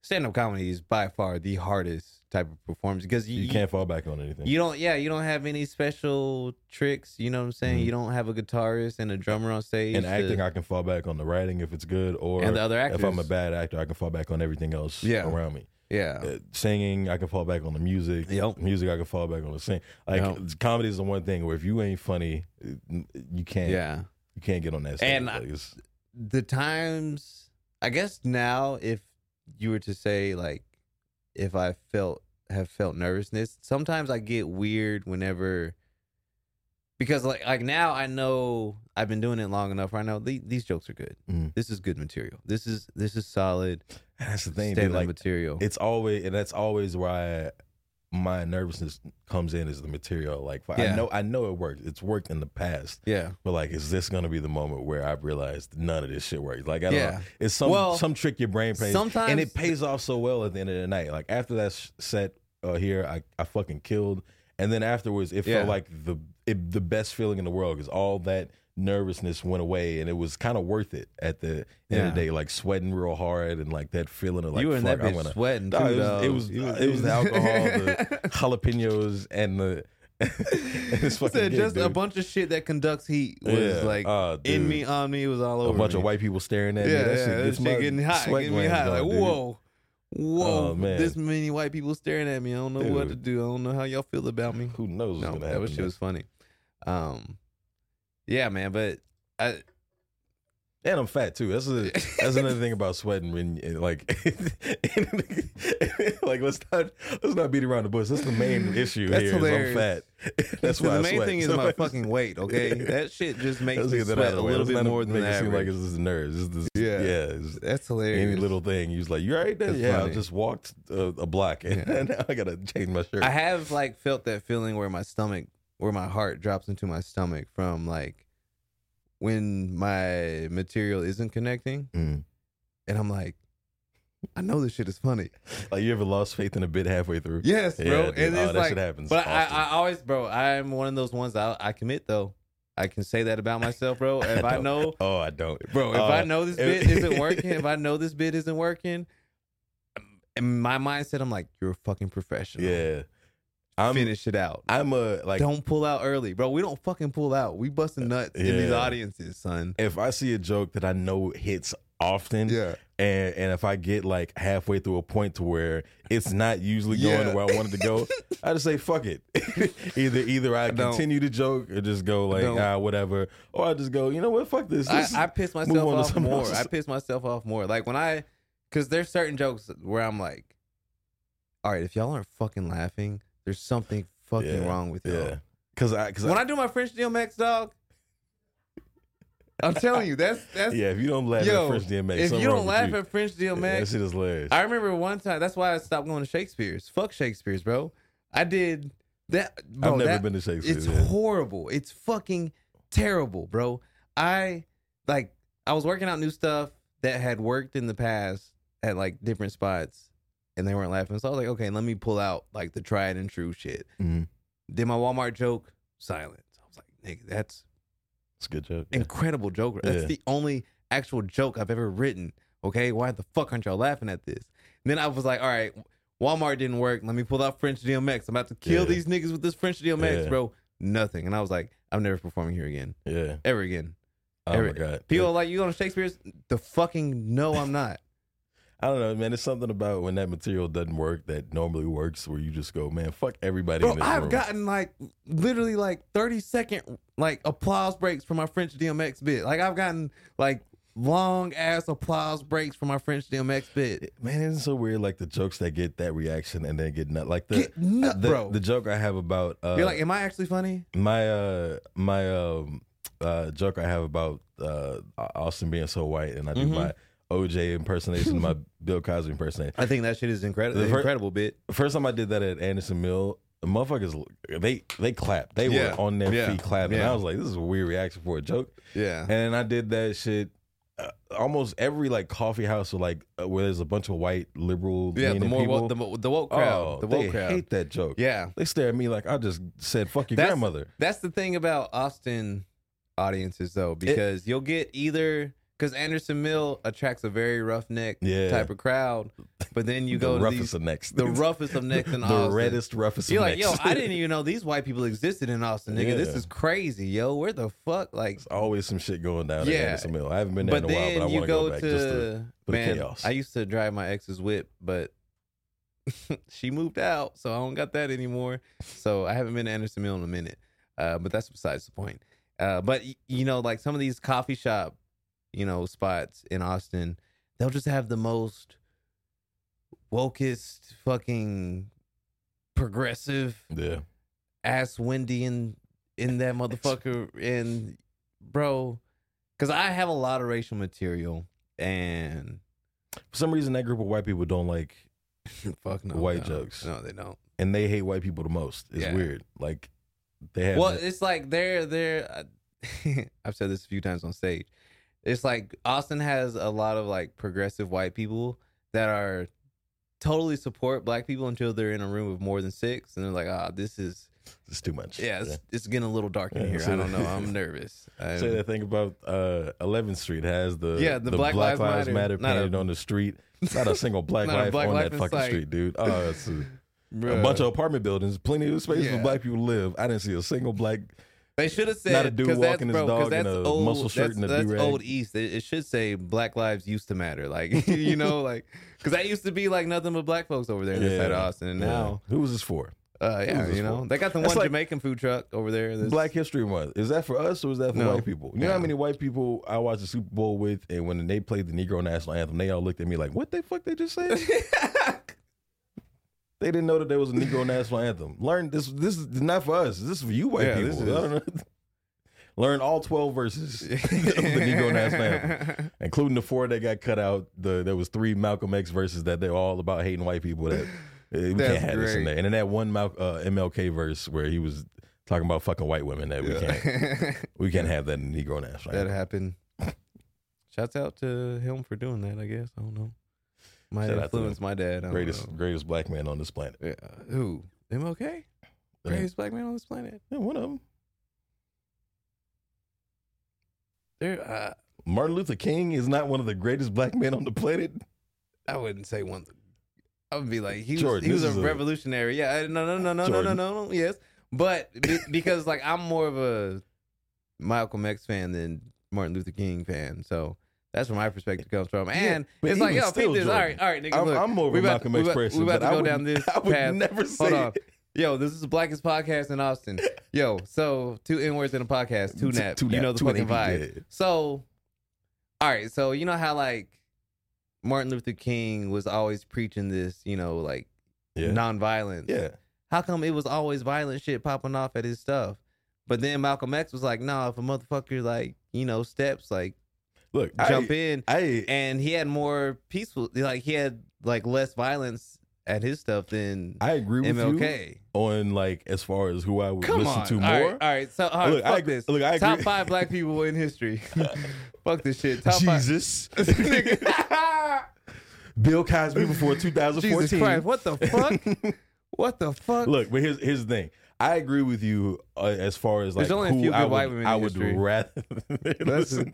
Stand up comedy is by far the hardest type of performance because you, You can't fall back on anything. you don't yeah you don't have any special tricks. You know what I'm saying? Mhm. You don't have a guitarist and a drummer on stage. In to- acting, I can fall back on the writing if it's good, or and the other actors. if I'm a bad actor, I can fall back on everything else Yeah. around me. yeah. Uh, singing, I can fall back on the music. Yep. Music, I can fall back on the sing. Like Yep. comedy is the one thing where if you ain't funny, you can't. Yeah. You can't get on that stage. And Like, it's- the times I guess now if you were to say like if I felt have felt nervousness, sometimes I get weird whenever because like like now I know I've been doing it long enough I know the, these jokes are good. Mhm. This is good material. This is this is solid that's the thing. Dude, like material. it's always, and that's always why my nervousness comes in is the material. Like Yeah. I know, I know it works. It's worked in the past. yeah. But like, is this gonna be the moment where I've realized none of this shit works? Like, I don't Yeah. know. It's some Well, some trick your brain plays, sometimes- and it pays off so well at the end of the night. Like after that set uh, here, I I fucking killed, and then afterwards, it Yeah. felt like the it, the best feeling in the world because all that nervousness went away, and it was kind of worth it at the end of the day. Like sweating real hard and like that feeling of like you were in that bitch gonna. sweating too. It was it was, it was the alcohol, the <laughs> jalapenos, and the. <laughs> this Said gig, just a bunch of shit that conducts heat was Yeah. like Oh, in me, on me, it was all over. a bunch me. of white people staring at yeah, me. That yeah, shit gets shit getting hot, getting me hot. Like dude. whoa, whoa, Oh, man. this many white people staring at me. I don't know what to do. I don't know how y'all feel about me. Who knows what's No, that was shit was funny. Um, yeah, man, but I And I'm fat too. That's a that's another thing about sweating when like <laughs> like let's not let's not beat around the bush. That's the main <laughs> issue That's here. I'm fat. That's So why the I main sweat. thing is So my fucking weight. Okay, <laughs> that shit just makes me that sweat a little bit more than make the it seem like it's just nerves. It's just, Yeah. yeah. It's That's hilarious. any little thing. You was like, you right there? Yeah, I just walked a, a block and Yeah. now I gotta change my shirt. I have like felt that feeling where my stomach, where my heart drops into my stomach from like when my material isn't connecting, Mm. and I'm like, I know this shit is funny. <laughs> Like you ever lost faith in a bit halfway through? Yes, Yeah, bro. dude. and Oh, it's that shit happens But I. I always, bro, I'm one of those ones I, I commit though. I can say that about myself, bro. <laughs> If I don't. know, Oh, I don't. bro, if Uh, I know this bit <laughs> isn't working, if I know this bit isn't working, in my mindset, I'm like, you're a fucking professional. Yeah. I'm finish it out. I'm a like don't pull out early, bro. We don't fucking pull out. We busting nuts in these audiences, son. if I see a joke that I know hits often Yeah. and and if I get like halfway through a point to where it's not usually going Yeah. where I wanted to go, <laughs> I just say fuck it. <laughs> either either I Don't. continue the joke or just go like ah whatever, or I just go you know what fuck this. I, This- I piss myself off more. I piss myself off more. Like when I, because there's certain jokes where I'm like, all right, if y'all aren't fucking laughing, there's something fucking Yeah, wrong with y'all. yeah, because I because When I do my French DMX, dog, I'm telling you, that's that's yeah if you don't laugh yo. at French DMX, if you don't laugh you. at French that DMX, shit is hilarious. I remember one time. That's why I stopped going to Shakespeare's. Fuck Shakespeare's, bro. I did that. Bro, I've never that- been to Shakespeare's. It's yeah. horrible. It's fucking terrible, bro. I like I was working out new stuff that had worked in the past at like different spots and they weren't laughing. So I was like, okay, let me pull out like the tried and true shit. Mhm. Did my Walmart joke, silence. I was like, nigga, that's It's a good joke. yeah. incredible joke. That's Yeah. the only actual joke I've ever written. Okay, why the fuck aren't y'all laughing at this? And then I was like, all right, Walmart didn't work. Let me pull out French DMX. I'm about to kill Yeah. these niggas with this French DMX, bro. Nothing. And I was like, I'm never performing here again, Yeah. ever again. Oh Every- my god. People are like, you going to Shakespeare's? The fucking no, I'm not. I don't know, man. It's something about when that material doesn't work that normally works, where you just go, man, fuck everybody Bro, in this I've room. gotten like literally like 30 second like applause breaks for my French DMX bit. Like I've gotten like long ass applause breaks for my French DMX bit. man, it's so weird. Like the jokes that get that reaction and then get nut. Like the nut, the, bro. the joke I have about uh, You're like, am I actually funny? my uh my um uh joke I have about uh Austin being so white, and I do Mhm. my OJ impersonation, my <laughs> Bill Cosby impersonation. I think that shit is incredible. The fir- incredible bit. First time I did that at Anderson Mill, the motherfuckers they they clapped. They Yeah. were on their Yeah. feet clapping. Yeah. I was like, this is a weird reaction for a joke. Yeah. And I did that shit. Uh, almost every like coffee house or like uh, where there's a bunch of white liberal Yeah, the leaning more people. woke, the, mo- the woke crowd. oh, the they crowd. hate that joke. yeah. They stare at me like I just said fuck your That's- grandmother. That's the thing about Austin audiences though, because you'll get either because Anderson Mill attracts a very roughneck Yeah. type of crowd, but then you the go to roughest these, of necks. the roughest of necks <laughs> in Austin. the Austin. reddest, roughest You're like, yo. I <laughs> didn't even know these white people existed in Austin, nigga. This is crazy, yo. Where the fuck, like? There's always some shit going down Yeah. at Anderson Mill. I haven't been there But in a while, but I want to go back to, just to the man. chaos. I used to drive my ex's whip, but <laughs> she moved out, so I don't got that anymore. So I haven't been to Anderson Mill in a minute. Uh, but that's besides the point. Uh, but you know, like some of these coffee shop, you know, spots in Austin, they'll just have the most wokest, fucking progressive yeah. ass windy in in that motherfucker and bro because i have a lot of racial material and For some reason, that group of white people don't like, <laughs> fuck no White no. jokes. no they don't and they hate white people the most. It's Yeah. weird. Like they have. well that- it's like they're they're <laughs> i've said this a few times on stage it's like austin has a lot of like progressive white people that are totally support black people until they're in a room of more than six and they're like ah this is it's too much. yeah it's, it's getting a little dark in Yeah, here so i don't know i'm <laughs> nervous I'm- Say that thing about uh, 11th Street has the Yeah, the Black Lives Matter. Matter Not a- painted on the street. Not a single black <laughs> life black on life that fucking sight. street, dude. Oh, it's a, a bunch of apartment buildings, plenty of space Yeah. for black people to live. I didn't see a single black. They should have said Not a dude walking that's, his bro, dog in a old, muscle shirt and a that's do-rag. old East. It, it should say Black Lives used to matter, like <laughs> you know, like because that used to be like nothing but black folks over there in this side of Austin, and Yeah. now who was this for? Uh, yeah, you know for? they got the That's one like- Jamaican food truck over there. that's- Black History Month. Is that for us or is that for No. white people? You know how many white people I watched the Super Bowl with, and when they played the Negro National Anthem, they all looked at me like, "What the fuck they just said?" <laughs> they didn't know that there was a Negro National <laughs> Anthem. Learn this. This is not for us. This is for you, white Yeah, people. is-. <laughs> Learn all twelve verses <laughs> of the Negro National Anthem, including the four that got cut out. The there was three Malcolm X verses that they're all about hating white people. That eh, we That's can't have this in there. And then that one Mal, uh, MLK verse where he was talking about fucking white women that we can't we can't have that in the Negro National that Anthem. happened. Shouts out to him for doing that. I guess I don't know. Might Shout out to influence my dad. I don't Greatest know. greatest black man on this planet. Yeah. Who? MLK? Greatest black man on this planet. Yeah, one of them. There. Uh, Martin Luther King is not one of the greatest black men on the planet. I wouldn't say one. I would be like he was, Jordan, he was a is a- revolutionary. Yeah, no, no, no, no, no, no, no, no. Yes, but be, because like I'm more of a Malcolm X fan than Martin Luther King fan, so that's where my perspective comes from. And but it's like, yo, still, this. All right, all right, nigga. I'm, look, I'm more of we a about- Malcolm X about- person. we about to go would- down this I would path. never say Hold on. Yo, this is the blackest podcast in Austin. <laughs> Yo, so two N words in a podcast, two nap. two you know the two fucking vibe. yeah. So, all right, so you know how like Martin Luther King was always preaching this, you know, like Yeah. nonviolence. yeah. How come it was always violent shit popping off at his stuff? But then Malcolm X was like, "No, if a motherfucker like you know steps like Look, jump I, in," I and he had more peaceful, like he had like less violence at his stuff than I agree with you MLK. on like as far as who I would Come listen on, to all more. right, all right. So all right, Look, I fuck agree- this. look, I Top agree. five black people in history. <laughs> fuck this shit. Top Jesus, five. <laughs> Bill Cosby before 2014. Jesus Christ! What the fuck? <laughs> what the fuck? Look, but here's here's the thing. I agree with you uh, as far as like There's only a who few good I would, white women in I would rather listen.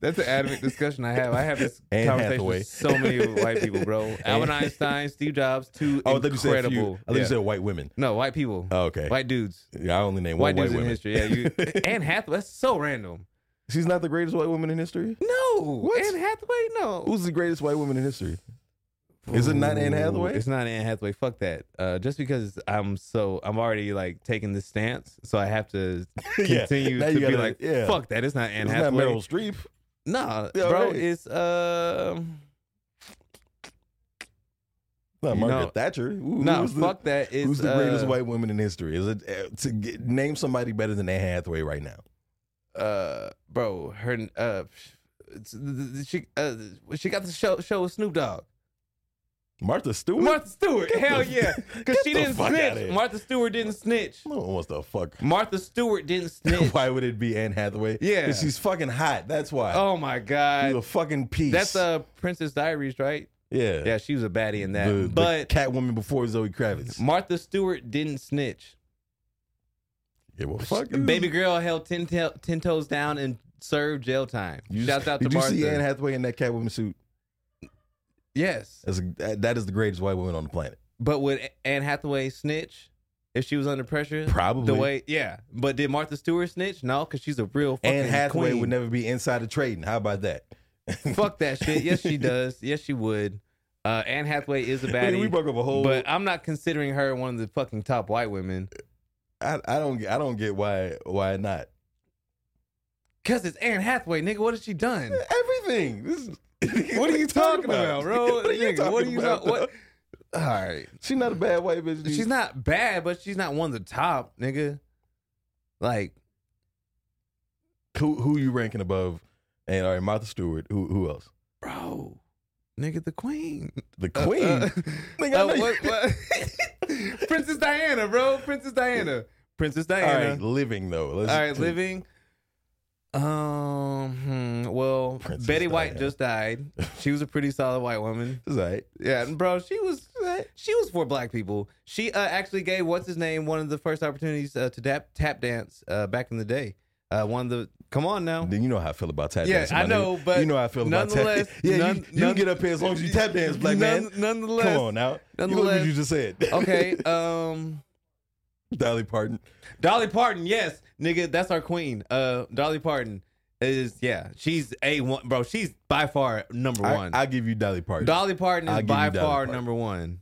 That's an adamant discussion I have. I have this <laughs> Anne conversation Hathaway. with so many white people, bro. <laughs> Albert Einstein, Steve Jobs, two Oh, I thought you said a few. incredible. I thought yeah. you said white women. no, white people. Oh, okay. White dudes. Yeah, I only named White one dudes white in history. Yeah, you <laughs> Anne Hathaway. That's so random. She's not the greatest white woman in history. No, What? Anne Hathaway. No. Who's the greatest white woman in history? Is it not Anne Ooh, Hathaway? It's not Anne Hathaway. Fuck that. Uh, just because I'm so I'm already like taking this stance, so I have to Yeah. continue Now to you be gotta- like, yeah. fuck that. It's not Anne It's not Hathaway. Meryl Streep. Nah, Yeah, bro. right. It's um. Not You Margaret know- Thatcher. Who, No, who's the- fuck that. It's, who's the greatest uh, white woman in history? Is it uh, to get, name somebody better than Anne Hathaway right now? uh, bro, her uh, it's, she uh, she got the show show with Snoop Dogg. Martha Stewart. Martha Stewart, Get hell the- yeah, because she didn't snitch. Martha Stewart didn't snitch. <laughs> no one wants to fuck. Martha Stewart didn't <laughs> snitch. why would it be Anne Hathaway? Yeah. 'Cause she's fucking hot. That's why. oh my god, she's a fucking piece. that's uh Princess Diaries, right? yeah. Yeah, she was a baddie in that. The, the but Catwoman before Zoe Kravitz. Martha Stewart didn't snitch. Yeah, well, fuck. Baby girl held ten, to- 10 toes down and served jail time. You Shouts out to Did you Martha. see Anne Hathaway in that Catwoman suit? Yes, That's that- is the greatest white woman on the planet. but would Anne Hathaway snitch if she was under pressure? Probably. The way, yeah. But did Martha Stewart snitch? No, because she's a real fucking Anne Hathaway queen. would never be inside of trading. How about that? <laughs> Fuck that shit. Yes, she does. Yes, she would. Uh, Anne Hathaway is a <laughs> baddie. we broke up a whole. but I'm not considering her one of the fucking top white women I, I don't get. I don't get why. Why not? because it's Anne Hathaway, nigga. What has she done? Everything. This is, What are you talking about, bro? <laughs> What are you talking what are you about? what- All right. She's not a bad white bitch. dude. She's not bad, but she's not one of the top, nigga. Like, Who who you ranking above? And all right, Martha Stewart. Who who else? bro, nigga, the queen. The Uh, Queen. <laughs> uh, Nigga, uh, what- what- <laughs> Princess Diana, bro. Princess Diana. Princess Diana. right, living though. Let's All right, living. Um. hmm, well, Princess Betty White Diana. just died. She was a pretty solid white woman. <laughs> It's all right. Yeah, and bro, she was she was for black people. She uh, actually gave what's his name one of the first opportunities uh, to tap tap dance uh, back in the day. Uh, one of the come on now. Then you know how I feel about tap dance. Yeah, dancing. I know, nigga. but you know how I feel about tap. nonetheless, <laughs> Yeah, none- you, you none- can get up here as long as you tap dance, black man. None- Nonetheless, Come on now. You look what Nonetheless- you just said. okay. <laughs> Um, Dolly Parton. Dolly Parton, yes, nigga, that's our queen. Uh, Dolly Parton is yeah, she's a one, bro. She's by far number I, one. I give you Dolly Parton. Dolly Parton is by far Parton. number one.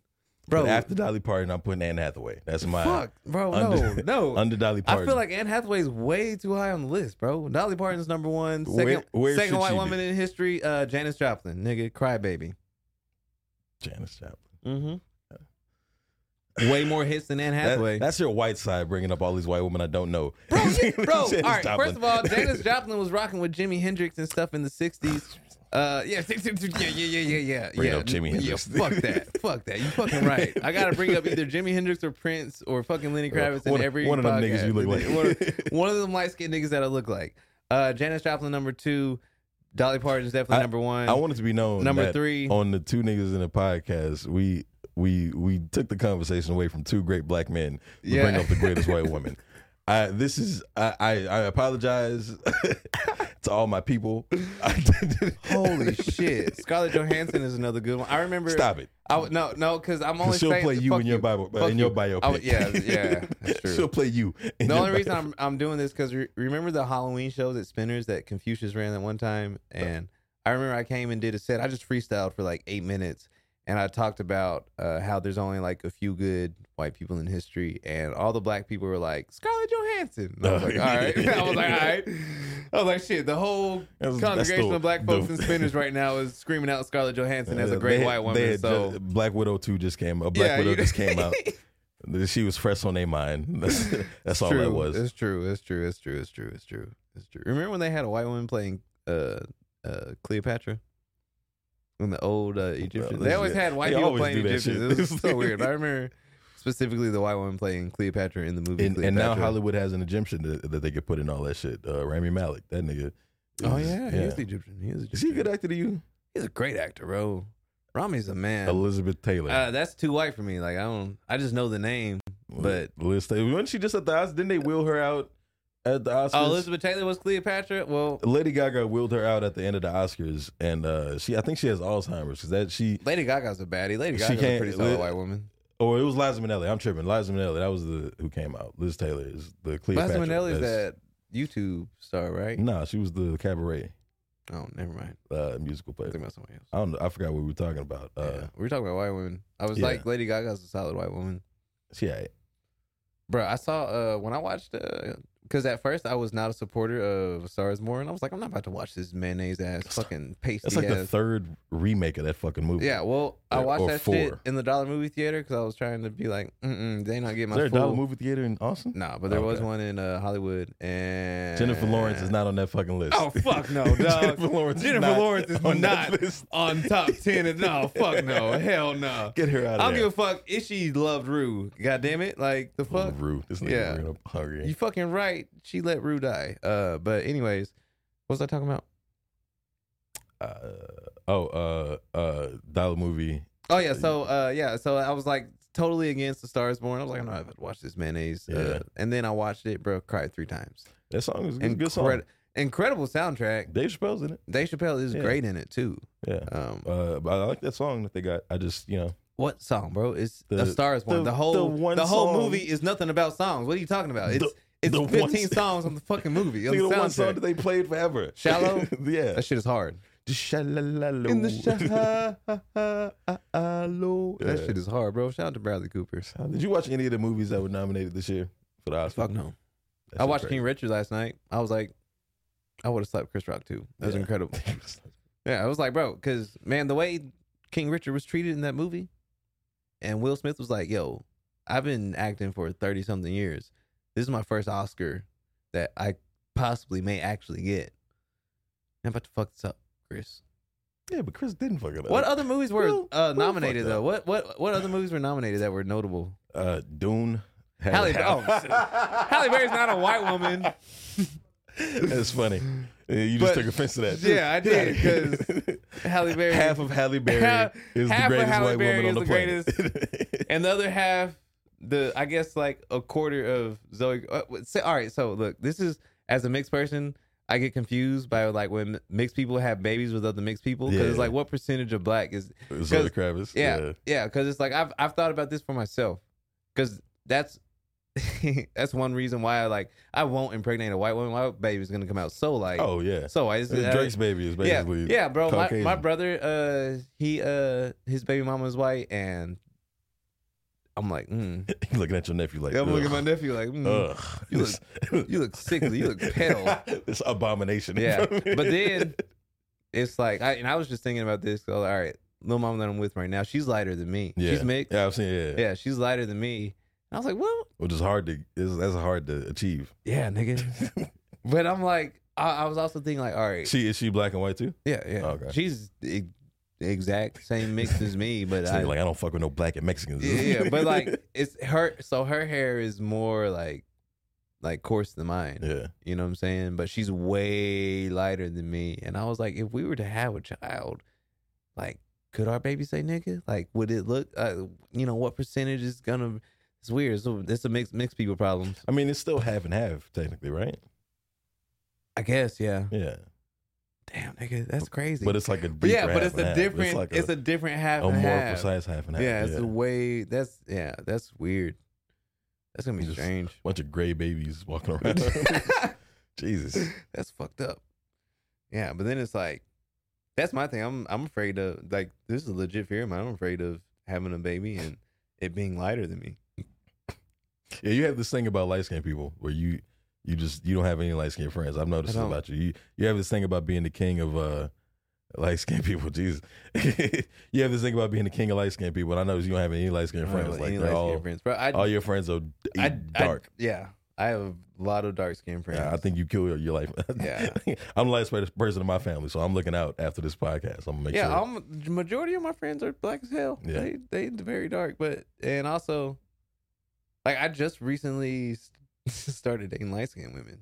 bro. But after Dolly Parton, I'm putting Anne Hathaway. That's my fuck, bro. under- no, <laughs> no. under Dolly Parton. I feel like Anne Hathaway's way too high on the list, bro. Dolly Parton's number one. Second, Where- where second white she be? woman in history. Uh, Janis Joplin, nigga, crybaby. Janis Joplin. Mm-hmm. Way more hits than Anne That- Hathaway. that's your white side bringing up all these white women I don't know. bro, <laughs> bro. All right. Joplin. First of all, Janis Joplin was rocking with Jimi Hendrix and stuff in the '60s. Uh, yeah, yeah, yeah, yeah, yeah, yeah. Bring yeah. up Jimi Hendrix. Yeah, fuck that. fuck that. You fucking right. I gotta bring up either Jimi Hendrix or Prince or fucking Lenny Kravitz in One- every one of them podcast. niggas you look like. One of, one of them light skinned niggas that I look like. Uh, Janis Joplin number two. Dolly Parton's definitely number one. I want it to be known. Number that three. on the two niggas in the podcast, we we we took the conversation away from two great black men to Yeah. bring up the greatest white <laughs> woman. I this is I I, I apologize <laughs> to all my people. <laughs> Holy shit! Scarlett Johansson is another good one. I remember. Stop it. I no no because I'm only she'll saying play you in your Bible uh, Fuck in your you. biopic. I yeah yeah that's true. she'll play you. The only reason. I'm I'm doing this because re- remember the Halloween shows at Spinners that Confucius ran that one time, and I remember I came and did a set. I just freestyled for like eight minutes, and I talked about uh, how there's only like a few good white people in history, and all the black people were like Scarlett Johansson. And I was like, all right. <laughs> I was like, all right. I was like, shit. The whole that's congregation the- of black folks the- in Spinners right now is screaming out Scarlett Johansson as a Uh, great they- white woman. had so ju- Black Widow two just came. A Black Yeah, Widow you- just came out. <laughs> She was fresh on their mind. <laughs> That's, that's all true. that was. It's true. It's true. It's true. It's true. It's true. It's true. Remember when they had a white woman playing uh, uh, Cleopatra? When the old uh, Egyptians, they always had white they people always playing do that Egyptians. shit. It was <laughs> so weird. I remember specifically the white woman playing Cleopatra in the movie. and, and Cleopatra. now Hollywood has an Egyptian that, that they could put in all that shit. Uh, Rami Malek, that nigga. Oh is- yeah, he is the Egyptian. He is. Egyptian. Is he a good actor to you? He's a great actor, bro. Rami's a man. Elizabeth Taylor. Uh, that's too white for me. Like I don't. I just know the name. but- Liz Taylor. Wasn't she just at the Oscars? Didn't they wheel her out at the Oscars? Oh, Elizabeth Taylor was Cleopatra. Well, Lady Gaga wheeled her out at the end of the Oscars, and uh, she I think she has Alzheimer's because that she Lady Gaga's a baddie. Lady Gaga's a pretty solid Li- white woman. or it was Liza Minnelli. I'm tripping. Liza Minnelli. That was the who came out. Liz Taylor is the Cleopatra. Liza Minnelli's That's- that YouTube star, right? Nah, she was the cabaret Oh, never mind. uh, musical I player. think about somebody else. I don't know. I forgot what we were talking about. Uh, yeah. We were talking about white women. I was yeah. like, Lady Gaga's a solid white woman. She ain't. Bro, I saw uh when I watched uh because at first I was not a supporter of A Star Is Born. I was like, I'm not about to watch this mayonnaise ass fucking pasty That's like the third remake of that fucking movie. yeah, well, I watched that shit in the dollar movie theater because I was trying to be like, mm they not getting Is my there a dollar movie theater in Austin? Nah, but there was Okay. one in uh, Hollywood and Jennifer Lawrence is not on that fucking list. Oh fuck no, <laughs> dog. Jennifer Lawrence. Jennifer is not Lawrence is on not on top <laughs> ten. And no, fuck no, hell no. Get her out of. I don't there. give a fuck if she loved Rue. God damn it, like the fuck. Rue. This nigga Yeah. bringing hungry. You fucking right. She let Rue die. Uh, but anyways, what was I talking about? uh, oh, uh, uh, dollar movie. Oh yeah, so uh, yeah, so I was like totally against the Stars Born. I was like, I'm not gonna watch this mayonnaise. Yeah. Uh, and then I watched it, bro. Cried three times. That song is, is a good song. Incredible soundtrack. Dave Chappelle's in it. Dave Chappelle is Yeah. great in it too. Yeah. Um, Uh, but I like that song that they got. I just, you know, What song, bro? It's The- the Stars one. the- The, whole the the, one whole song- movie is nothing about songs. What are you talking about? It's it's the one 15 s- songs on the fucking movie. <laughs> On Look at the the one song that they played forever. Shallow? <laughs> yeah. That shit is hard. Shalala. In the shallow. That Yeah. shit is hard, bro. Shout out to Bradley Cooper. Uh, did you watch any of the movies that were nominated this year for the Oscars? Fuck no. That I watched crazy. King Richard last night. I was like, I would have slapped Chris Rock too. That was Yeah. incredible. <laughs> Yeah, I was like, bro, because man, the way King Richard was treated in that movie, and Will Smith was like, "Yo, I've been acting for thirty something years. This is my first Oscar that I possibly may actually get. I'm about to fuck this up, Chris. yeah, but Chris didn't fuck it up. What other movies were Will- uh, Will nominated fucked though? What what what other movies were nominated that were notable? Uh, Dune. had- Halle- <laughs> oh. Halle Berry's not a white woman. That's funny. Uh, You just But- took offense to that. Yeah, I did, because <laughs> Halle Berry half of Halle Berry Half- is the half of greatest Halle white Berry woman on is the, the planet. <laughs> and the other half, the I guess like a quarter of Zoe. Uh, say, all right, so look, this is as a mixed person, I get confused by like when mixed people have babies with other mixed people because Yeah. it's like what percentage of black is Zoe Kravitz. yeah yeah because it's like I've I've thought about this for myself because that's. <laughs> that's one reason why I like I won't impregnate a white woman. My baby's gonna come out so like Oh yeah. so white. It's- Drake's baby is basically yeah, yeah bro. My, my brother, uh, he uh, his baby mama is white, and I'm like, mm. <laughs> You looking at your nephew like, I'm looking at my nephew like, mm, Ugh, you this, you look sickly, you look pale. <laughs> this abomination. Yeah, front of me. but then it's like, I, and I was just thinking about this. So, all right, little mom that I'm with right now, she's lighter than me. yeah, She's mixed. Yeah, I've seen. Yeah, Yeah, she's lighter than me. And I was like, well, which is hard to. Is, that's hard to achieve. yeah, nigga. <laughs> but I'm like, I, I was also thinking like, all right, She is she black and white too? yeah, yeah, Okay. she's e- exact same mix as me, <laughs> but So I, like I don't fuck with no black and Mexicans. yeah, yeah, but <laughs> like it's her. So her hair is more like like coarse than mine. yeah, You know what I'm saying? But she's way lighter than me. And I was like, if we were to have a child, like, could our baby say nigga? Like, would it look, uh, you know, what percentage is gonna, it's weird. So it's a mixed, mixed people problems. I mean it's still half and half technically, right? I guess, yeah. Yeah, Damn, nigga, that's crazy. but it's like a But yeah, but it's a different, like it's a, different half a more half. precise half and half. Yeah, it's a way, that's, yeah, that's weird. That's gonna be Just- strange. bunch of gray babies walking <laughs> around. <laughs> Jesus. That's fucked up. Yeah, but then it's like that's my thing. I'm I'm afraid of like this is a legit fear of mine. I'm afraid of having a baby and it being lighter than me. Yeah, you have this thing about light skinned people where you you just you don't have any light skinned friends. I've noticed I this don't. about you. You you have this thing about being the king of uh light skinned <laughs> people. Jesus. <laughs> you have this thing about being the king of light skinned people. And I notice you don't have any light skinned friends. Like they're all, friends, bro. I, all your friends are I, dark. yeah, I have a lot of dark skinned friends. Yeah, I think you kill your, your life. <laughs> Yeah. I'm the lightest person in my family, so I'm looking out after this podcast. I'm gonna make yeah, sure. I'm, majority of my friends are black as hell. Yeah. They they very dark, but and also, like I just recently <laughs> started dating light skinned women.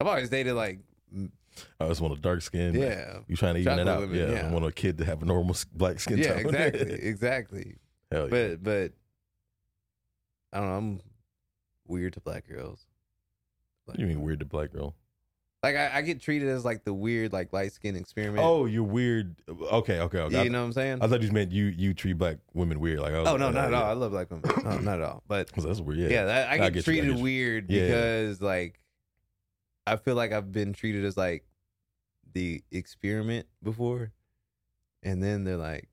I've always dated like I just want a dark skin. yeah, You trying to even it out? women, yeah, yeah. I want a kid to have a normal black skin yeah, tone. <laughs> exactly, exactly. Hell yeah. But but I don't know. I'm weird to black girls. What do you mean weird to black girl? Like I, I get treated as like the weird like light skin experiment. Oh, you're weird. Okay, okay, okay. you I, know what I'm saying? I thought you meant you you treat black women weird. Like, I was oh like, no, not at all. I love black women. <coughs> No, not at all. But that's weird. Yeah, yeah, that, I get, get you, treated get you. weird Yeah, yeah. because like I feel like I've been treated as like the experiment before, and then they're like,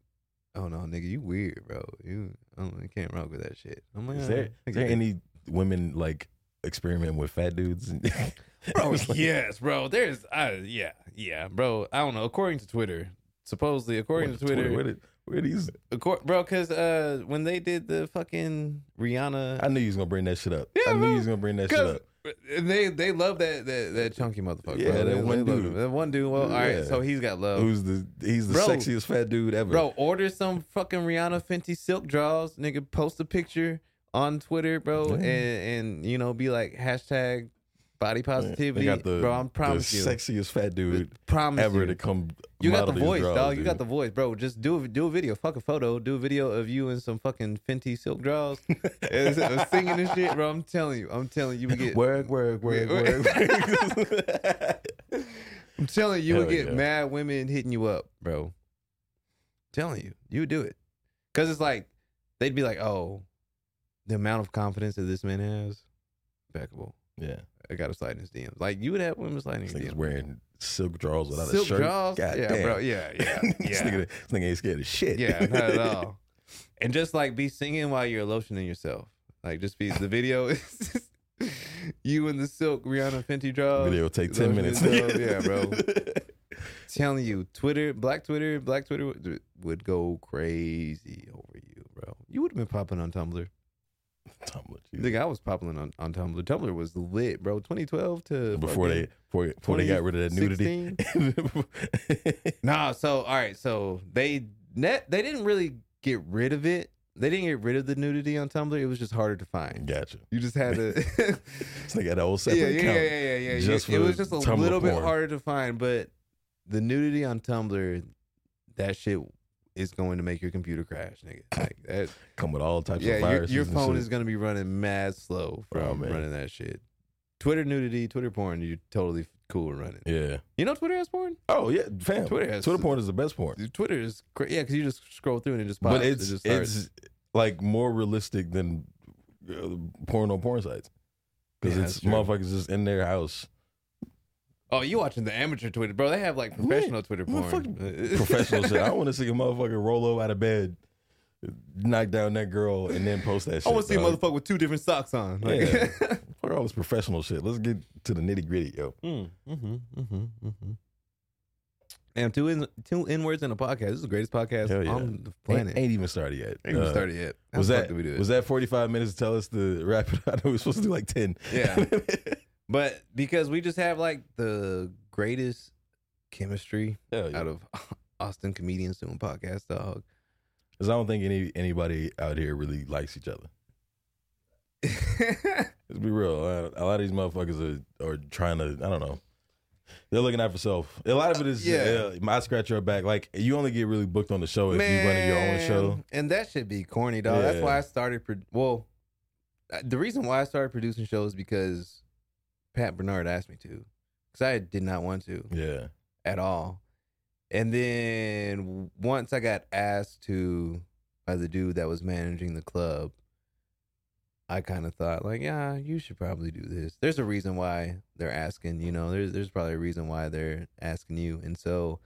"Oh no, nigga, you weird, bro. You, I, I can't rock with that shit." I'm like, Is "Oh, there is there any women like experiment with fat dudes? <laughs> Bro, like- yes, bro. There's, uh, yeah, yeah, bro. I don't know. According to Twitter, supposedly, according to Twitter, Where, did, where these? bro, because uh, when they did the fucking Rihanna, I knew you was gonna bring that shit up. Yeah, I knew bro. you was gonna bring that shit up. and they they love that that, that chunky motherfucker. Yeah, bro. that They- one they dude. That one dude. Well, all right, Yeah. so he's got love. Who's the? He's the Bro. sexiest fat dude ever. Bro, order some fucking Rihanna Fenty silk draws, nigga. Post a picture on Twitter, bro, and and you know be like hashtag body positivity, got the, bro. I'm promise the you, sexiest fat dude promise ever you. to come. You got the voice, draws, dog. You dude. got the voice, bro. Just do a, do a video. Fuck a photo. Do a video of you in some fucking Fenty silk draws, <laughs> and and singing and shit, bro. I'm telling you, I'm telling you, we get. work, work, work, <laughs> work. work. <laughs> I'm telling you, you would get yeah. mad women hitting you up, bro. telling you, you would do it, cause it's like they'd be like, oh, the amount of confidence that this man has, impeccable. yeah, I got to slide in his DMs. Like you would have women sliding in this nigga's DMs. wearing silk drawers without Silk a shirt. draws, God yeah, damn. bro, yeah, <laughs> yeah, this, yeah. nigga, this nigga ain't scared of shit. Yeah, not at <laughs> all. And just like be singing while you're lotioning yourself. Like just be the video <laughs> is you in the silk Rihanna Fenty draws. Video take ten minutes. yeah, bro. Telling you, Twitter, Black Twitter, Black Twitter would, would go crazy over you, bro. You would have been popping on Tumblr. <laughs> Tumblr, Jesus. think I was popping on, on Tumblr. Tumblr was lit, bro. 2012 to before they before, before they got rid of that nudity. 2016. <laughs> <laughs> Nah, so all right, so they net they didn't really get rid of it. They didn't get rid of the nudity on Tumblr. It was just harder to find. gotcha. You just had to. It's like an old yeah, separate yeah, yeah, account. yeah, yeah, yeah. just it for was just a Tumblr little bit porn. harder to find, but the nudity on Tumblr, that shit is going to make your computer crash, nigga. Like that. <coughs> Come with all types yeah, of your, viruses. your and phone is going to be running mad slow Oh, from man. running that shit. Twitter nudity, Twitter porn, you're totally cool running. Yeah. You know Twitter has porn? Oh yeah, fam. Twitter has- Twitter porn is the best porn. Twitter is cra- yeah, because you just scroll through and it just pops. but it's it just it's like more realistic than uh, porn on porn sites because Yeah, it's motherfuckers just in their house. Oh, you watching the amateur Twitter, bro? They have like professional Twitter porn. fuck <laughs> professional shit. I want to see a motherfucker roll over out of bed knock down that girl and then post that shit. I want to see a dog. motherfucker with two different socks on. Like, Yeah. <laughs> Fuck all this professional shit. Let's get to the nitty gritty, yo. Mm, mm-hmm, mm-hmm, mm-hmm. And two in two N words in a podcast. This is the greatest podcast Hell yeah. on the Ain't, planet. ain't even started yet. Ain't even Uh, started yet. How Was the fuck that did we do it? was that forty five minutes to tell us to wrap it? <laughs> I know we were supposed to do like ten. Yeah. But because we just have like the greatest chemistry Hell yeah. out of <laughs> Austin comedians doing podcast, dog. Because I don't think any anybody out here really likes each other. <laughs> Let's be real. A lot, of these motherfuckers are, are trying to. I don't know. They're looking out for self. A lot of it is Yeah. yeah. my scratch your back. Like you only get really booked on the show if you run your own show. and that should be corny, dog. That's why I started. Pro- well, uh, the reason why I started producing shows because Pat Bernard asked me to, because I did not want to. Yeah. at all. And then once I got asked to by the dude that was managing the club, I kind of thought like, yeah, you should probably do this. There's a reason why they're asking, you know. There's there's probably a reason why they're asking you. And so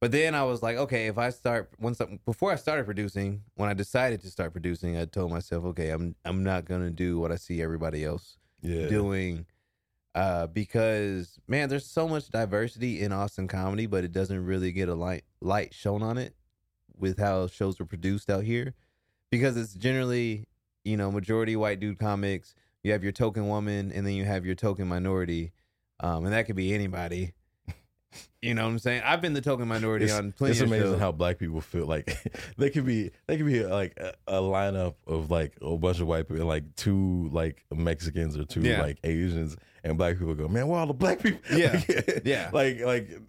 but then I was like, okay, if I start once I, before I started producing, when I decided to start producing, I told myself, okay, I'm I'm not going to do what I see everybody else Yeah. doing uh because man there's so much diversity in austin comedy but it doesn't really get a light light shown on it with how shows are produced out here because it's generally you know majority white dude comics you have your token woman and then you have your token minority um and that could be anybody you know what i'm saying i've been the token minority It's, on plenty it's of amazing shows. how black people feel like <laughs> they could be they could be like a, a lineup of like a bunch of white people like two like Mexicans or two Yeah. like Asians and black people go man where all the black people <laughs> Yeah. Like, Yeah. like like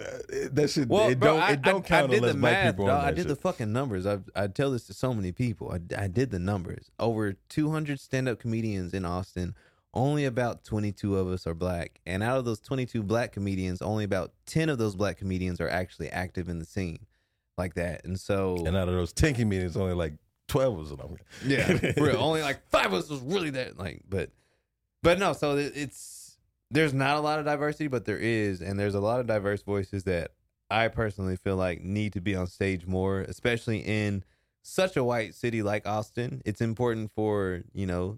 that shit Well, it bro, don't I, it don't I, count I did unless the black math, people dog. I did shit. the fucking numbers. I I tell this to so many people. I, I did the numbers. Over 200 stand-up comedians in Austin. Only about 22 of us are black, and out of those 22 black comedians, only about 10 of those black comedians are actually active in the scene, like that. And so, and out of those ten comedians only like twelve was them yeah, real. <laughs> Only like five of us was really that. Like, but, but no. So it- it's there's not a lot of diversity, but there is, and there's a lot of diverse voices that I personally feel like need to be on stage more, especially in such a white city like Austin. It's important for you know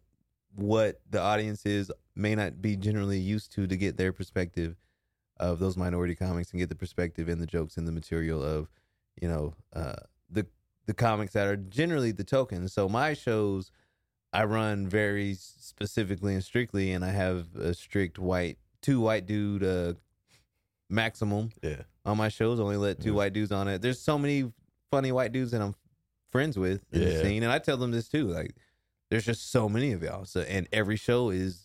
what the audience is may not be generally used to to get their perspective of those minority comics and get the perspective and the jokes and the material of you know uh the the comics that are generally the tokens so my shows i run very specifically and strictly and i have a strict white two white dude uh maximum yeah on my shows only let two Yes. white dudes on it there's so many funny white dudes that i'm friends with in the scene and i tell them this too like there's just so many of y'all so and every show is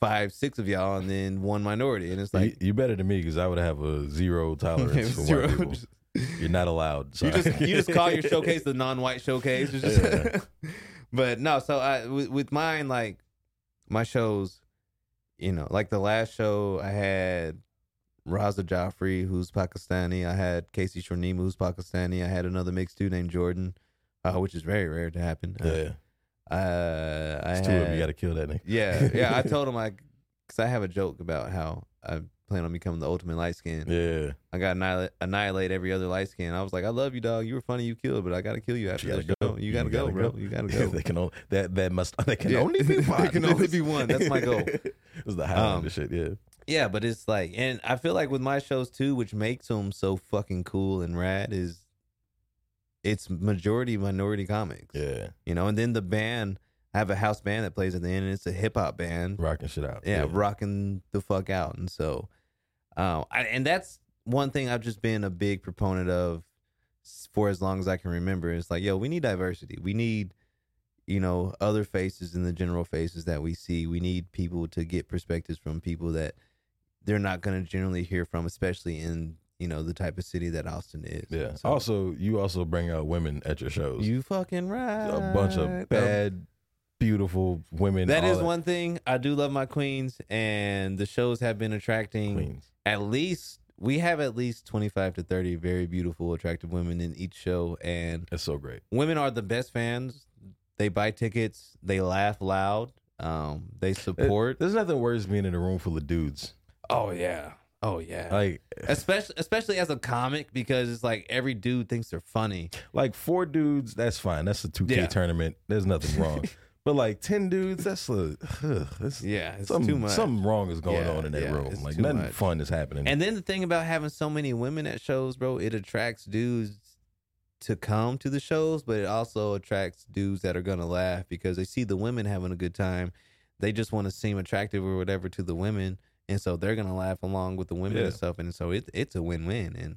five six of y'all and then one minority and it's like you, you better than me because I would have a zero <laughs> tolerance for Zero. white people. You're not allowed. You just you just call your <laughs> showcase the non-white showcase. It's just- <laughs> but no, so I with, with mine like my shows, you know, like the last show I had Raza Joffrey, who's Pakistani. I had Casey Shornima, who's Pakistani. I had another mixed dude named Jordan, uh, which is very rare to happen. yeah, Uh, I it's had, two of them. You got to kill that nigga. yeah, yeah. I <laughs> told him I, because I have a joke about how I plan on becoming the ultimate light skin. Yeah, I got annihilate, annihilate every other light skin. I was like, I love you, dog. You were funny, you killed, but I gotta kill you after You that gotta show. go. You gotta go, bro. You gotta go. they can only that that must <laughs> they can Yeah. only be <laughs> one. can only be one. That's my goal. <laughs> It's the Highlander Um, shit. Yeah, yeah, but it's like, and I feel like with my shows too, which makes them so fucking cool and rad, is it's majority minority comics. yeah, You know, and then the band, I have a house band that plays at the end, and it's a hip hop band. rocking shit out. yeah, rocking the fuck out. And so, uh, I, and that's one thing I've just been a big proponent of for as long as I can remember. It's like, yo, we need diversity. We need, you know, other faces in the general faces that we see. We need people to get perspectives from people that they're not going to generally hear from, especially in you know the type of city that Austin is. yeah. So, Also, you also bring out women at your shows. you fucking right. a bunch of bad, beautiful women. That one thing I do love my queens, and the shows have been attracting queens. At least we have at least 25 to 30 very beautiful attractive women in each show and It's so great. women are the best fans they buy tickets they laugh loud um they It- support there's nothing worse than being in a room full of dudes. oh yeah Oh yeah. Like, especially especially as a comic because it's like every dude thinks they're funny. like four dudes, that's fine. That's a two K Yeah. tournament. There's nothing wrong. <laughs> but like ten dudes, that's a ugh, that's, Yeah, it's something, too much. something wrong is going Yeah, on in that yeah, room. it's Like too nothing much. fun is happening. And then the thing about having so many women at shows, bro, it attracts dudes to come to the shows, but it also attracts dudes that are gonna laugh because they see the women having a good time. They just want to seem attractive or whatever to the women, and so they're gonna laugh along with the women Yeah. and stuff. And so it it's a win win. And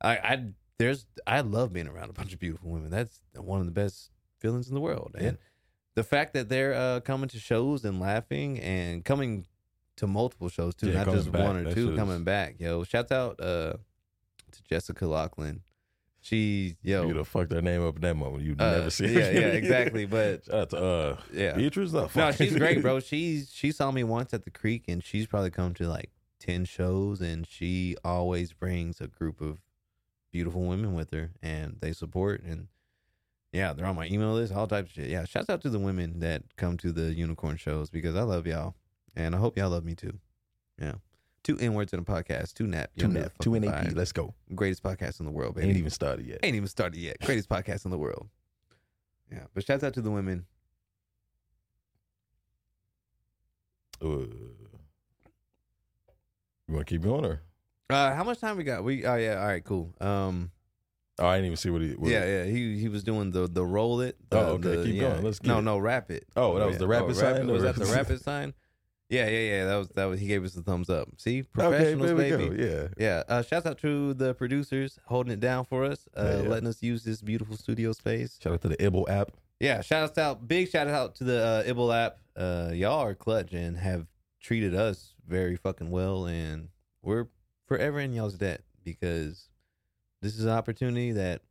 I I there's I love being around a bunch of beautiful women. That's one of the best feelings in the world. And. The fact that they're uh, coming to shows and laughing and coming to multiple shows too, Yeah, not coming just back. one or That two shit is- coming back. Yo, shouts out uh, to Jessica Lachlan. She yo You'd have fucked her name up in that moment. You'd uh, never see her. yeah yeah exactly. But <laughs> Shout out to uh, yeah, Beatrice. No, no, fuck. she's great, bro. <laughs> She's she saw me once at the creek, and she's probably come to like ten shows, and she always brings a group of beautiful women with her, and they support and. Yeah, they're on my email list, all types of shit. Yeah, shouts out to the women that come to the unicorn shows because I love y'all, and I hope y'all love me too. Yeah, two N words in a podcast, two nap, two nap, two NAP. Let's go. greatest podcast in the world, baby. Ain't even started yet. Ain't even started yet. Greatest podcast in the world. Yeah, but shouts out to the women. Uh, you want to keep going or? Uh, how much time we got? We oh yeah, all right, cool. Um, Oh, I didn't even see what he. What yeah, yeah. He he was doing the the roll it. Oh, okay, the- keep yeah. going. Let's no it. no rap it. Oh, that was the rapid sign, Was that the rapid <laughs> sign? Yeah, yeah, yeah. That was that was. He gave us the thumbs up. See, professionals, we baby. Yeah. Yeah. Uh, shouts out to the producers holding it down for us, uh, Yeah, yeah. letting us use this beautiful studio space. Shout out to the Ibble app. Yeah, shout out, big shout out to the uh, Ibble app. Uh, y'all are clutch and have treated us very fucking well, and we're forever in y'all's debt because this is an opportunity that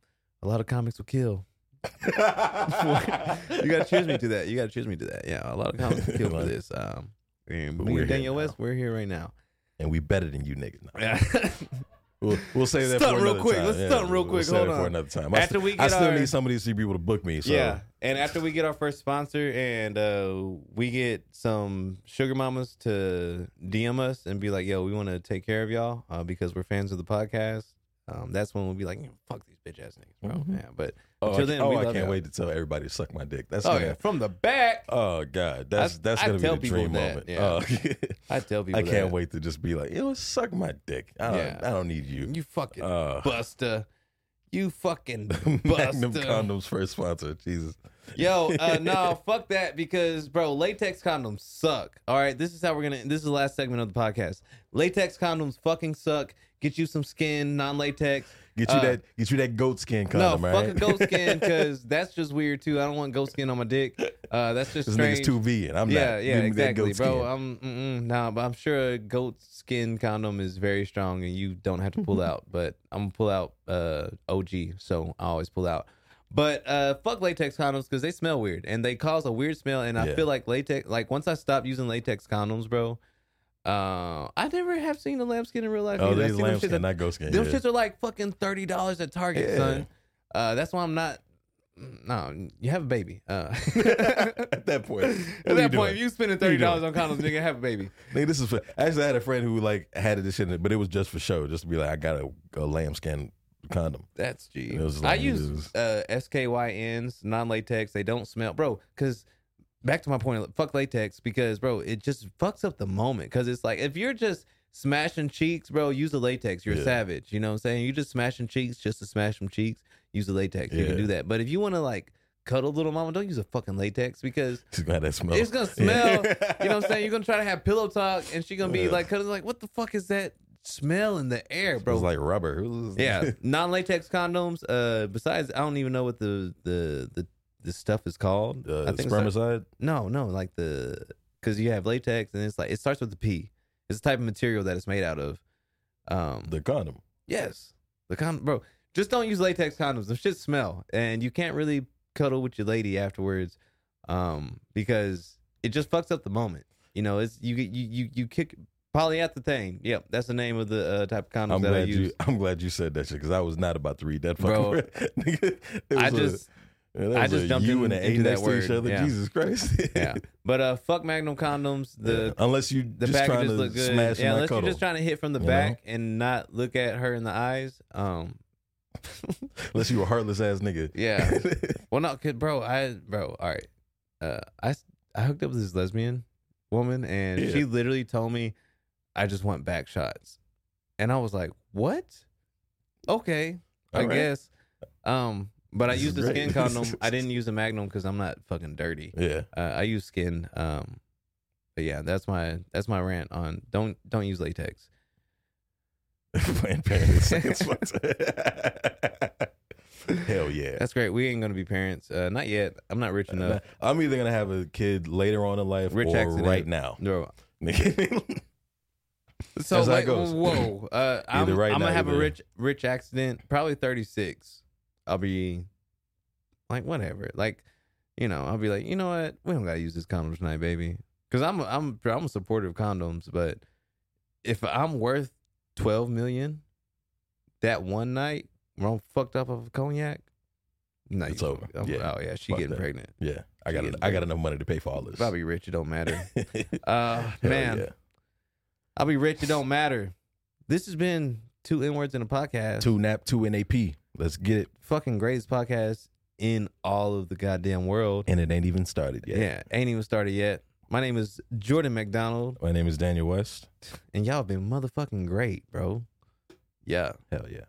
a lot of comics will kill. <laughs> you gotta choose me to that. You gotta choose me to that. Yeah, a lot of comics will kill for this. Um, and But we're Daniel. West, we're here right now. and we better than you niggas. Now. Yeah. <laughs> We'll, we'll save that Stunt for real another quick. time. Let's Yeah, stunt real we'll quick. Hold it for on. another time. I, After st- we I still our- need some of these people to book me. So Yeah, and after we get our first sponsor and uh, we get some sugar mamas to DM us and be like, "Yo, we want to take care of y'all uh, because we're fans of the podcast." Um, that's when we'll be like, "Fuck these bitch ass niggas, bro." Mhm. Yeah, but oh, until I, then, oh, we I can't y'all. wait to tell everybody to suck my dick. That's oh gonna, yeah, from the back, Oh god, that's I- that's gonna be tell the dream that, moment. yeah. Oh, <laughs> I tell people, I can't that. wait to just be like, yo, suck my dick. I don't, Yeah. I don't need you. You fucking Uh, buster, you fucking <laughs> Magnum buster. condoms first sponsor. Jesus. Yo, uh, <laughs> no, fuck that because, bro, latex condoms suck. All right, this is how we're gonna. This is the last segment of the podcast. Latex condoms fucking suck. Get you some skin, non-latex. Get you Uh, that get you that goat skin condom, No, condom, fuck a goat skin <laughs> because that's just weird too. I don't want goat skin on my dick. Uh, that's just This strange. nigga's too vegan. I'm yeah, not. yeah, that exactly, goat bro. skin. I'm nah, but I'm sure a goat skin condom is very strong and you don't have to pull <laughs> out. But I'm gonna pull out uh OG, so I always pull out. But uh, fuck latex condoms because they smell weird and they cause a weird smell. And I Yeah. feel like latex, like once I stopped using latex condoms, bro, uh, I never have seen a lambskin in real life. oh, these see them lamb shits skin, at- not goat skin. them yeah. shits are like fucking thirty dollars at Target, Yeah. son. Uh, that's why I'm not. No, you have a baby. Uh, <laughs> At that point, at that point, doing? if you spending thirty dollars on condoms, nigga, have a baby. <laughs> Nigga, this is for, actually I had a friend who like had this shit, but it was just for show, just to be like, I got a, a lambskin condom. That's G. Was I use uh, SKYNs, non latex. They don't smell, bro. Because back to my point, fuck latex because, bro, it just fucks up the moment. Because it's like if you're just smashing cheeks, bro, use the latex. You're a savage. You know what I'm saying? You just smashing cheeks just to smash some cheeks. Use the latex. You can do that. But if you want to like cuddle little mama, don't use a fucking latex because She's gonna smell. it's gonna smell. you know what I'm <laughs> saying? You're gonna try to have pillow talk, and she gonna be Yeah. like, cuddling, like, what the fuck is that smell in the air, bro? It's like rubber. <laughs> Yeah, non-latex condoms. Uh, besides, I don't even know what the the the, the stuff is called. uh, I think it's like- no, no, like the because you have latex and it's like it starts with the P. It's the type of material that it's made out of. Um, The condom. yes, the condom, bro. Just don't use latex condoms. Them shit smell, and you can't really cuddle with your lady afterwards, um, because it just fucks up the moment. You know, it's you you you you kick polyethylene. Yep, that's the name of the uh, type of condoms I'm that I glad use. you. I'm glad you said that shit because I was not about to read that. Bro, fucking- <laughs> Nigga, it I a- just Yeah, I just jumped you in- and an A into that next to each other. yeah. Jesus Christ. <laughs> yeah. But uh, fuck Magnum condoms. The Yeah. unless you the just trying packages to look good. smash yeah, unless you're just trying to hit from the You back and not look at her in the eyes. Um, <laughs> unless you a heartless ass nigga. yeah. <laughs> well, no, cause bro, I bro, all right. Uh, I I hooked up with this lesbian woman, and Yeah. she literally told me, "I just want back shots," and I was like, "What? Okay, I All right. guess." Um, but I This is used great. skin <laughs> condom. I didn't use the Magnum because I'm not fucking dirty. yeah. Uh, I use skin. Um, but yeah, that's my that's my rant on don't don't use latex. <laughs> Planned Parenthood. <laughs> Hell yeah. That's great. We ain't gonna be parents. Uh, not yet. I'm not rich enough. I'm either gonna have a kid later on in life Rich or accident. right now. No. So goes. whoa. Uh, I'm, right I'm now, gonna have a rich rich accident. Probably 36. I'll be like whatever. Like you know, I'll be like, you know what? We don't gotta use this condom tonight, baby. Because I'm I'm I'm a supporter of condoms, but if I'm worth 12 million that one night where I'm fucked up of cognac, no, It's over. I'm- Yeah. Oh yeah, she Fuck getting that. pregnant. yeah, I got She I got enough money to pay for all this. If I be rich, it don't matter. <laughs> Uh man, yeah. I'll be rich. It don't matter. This has been two N words in a podcast. Two nap, two NAP. Let's get it. fucking greatest podcast in all of the goddamn world. And it ain't even started yet. Yeah, ain't even started yet. My name is Jordan McDonald, My name is Daniel West. and y'all been motherfucking great, bro. Yeah. Hell yeah.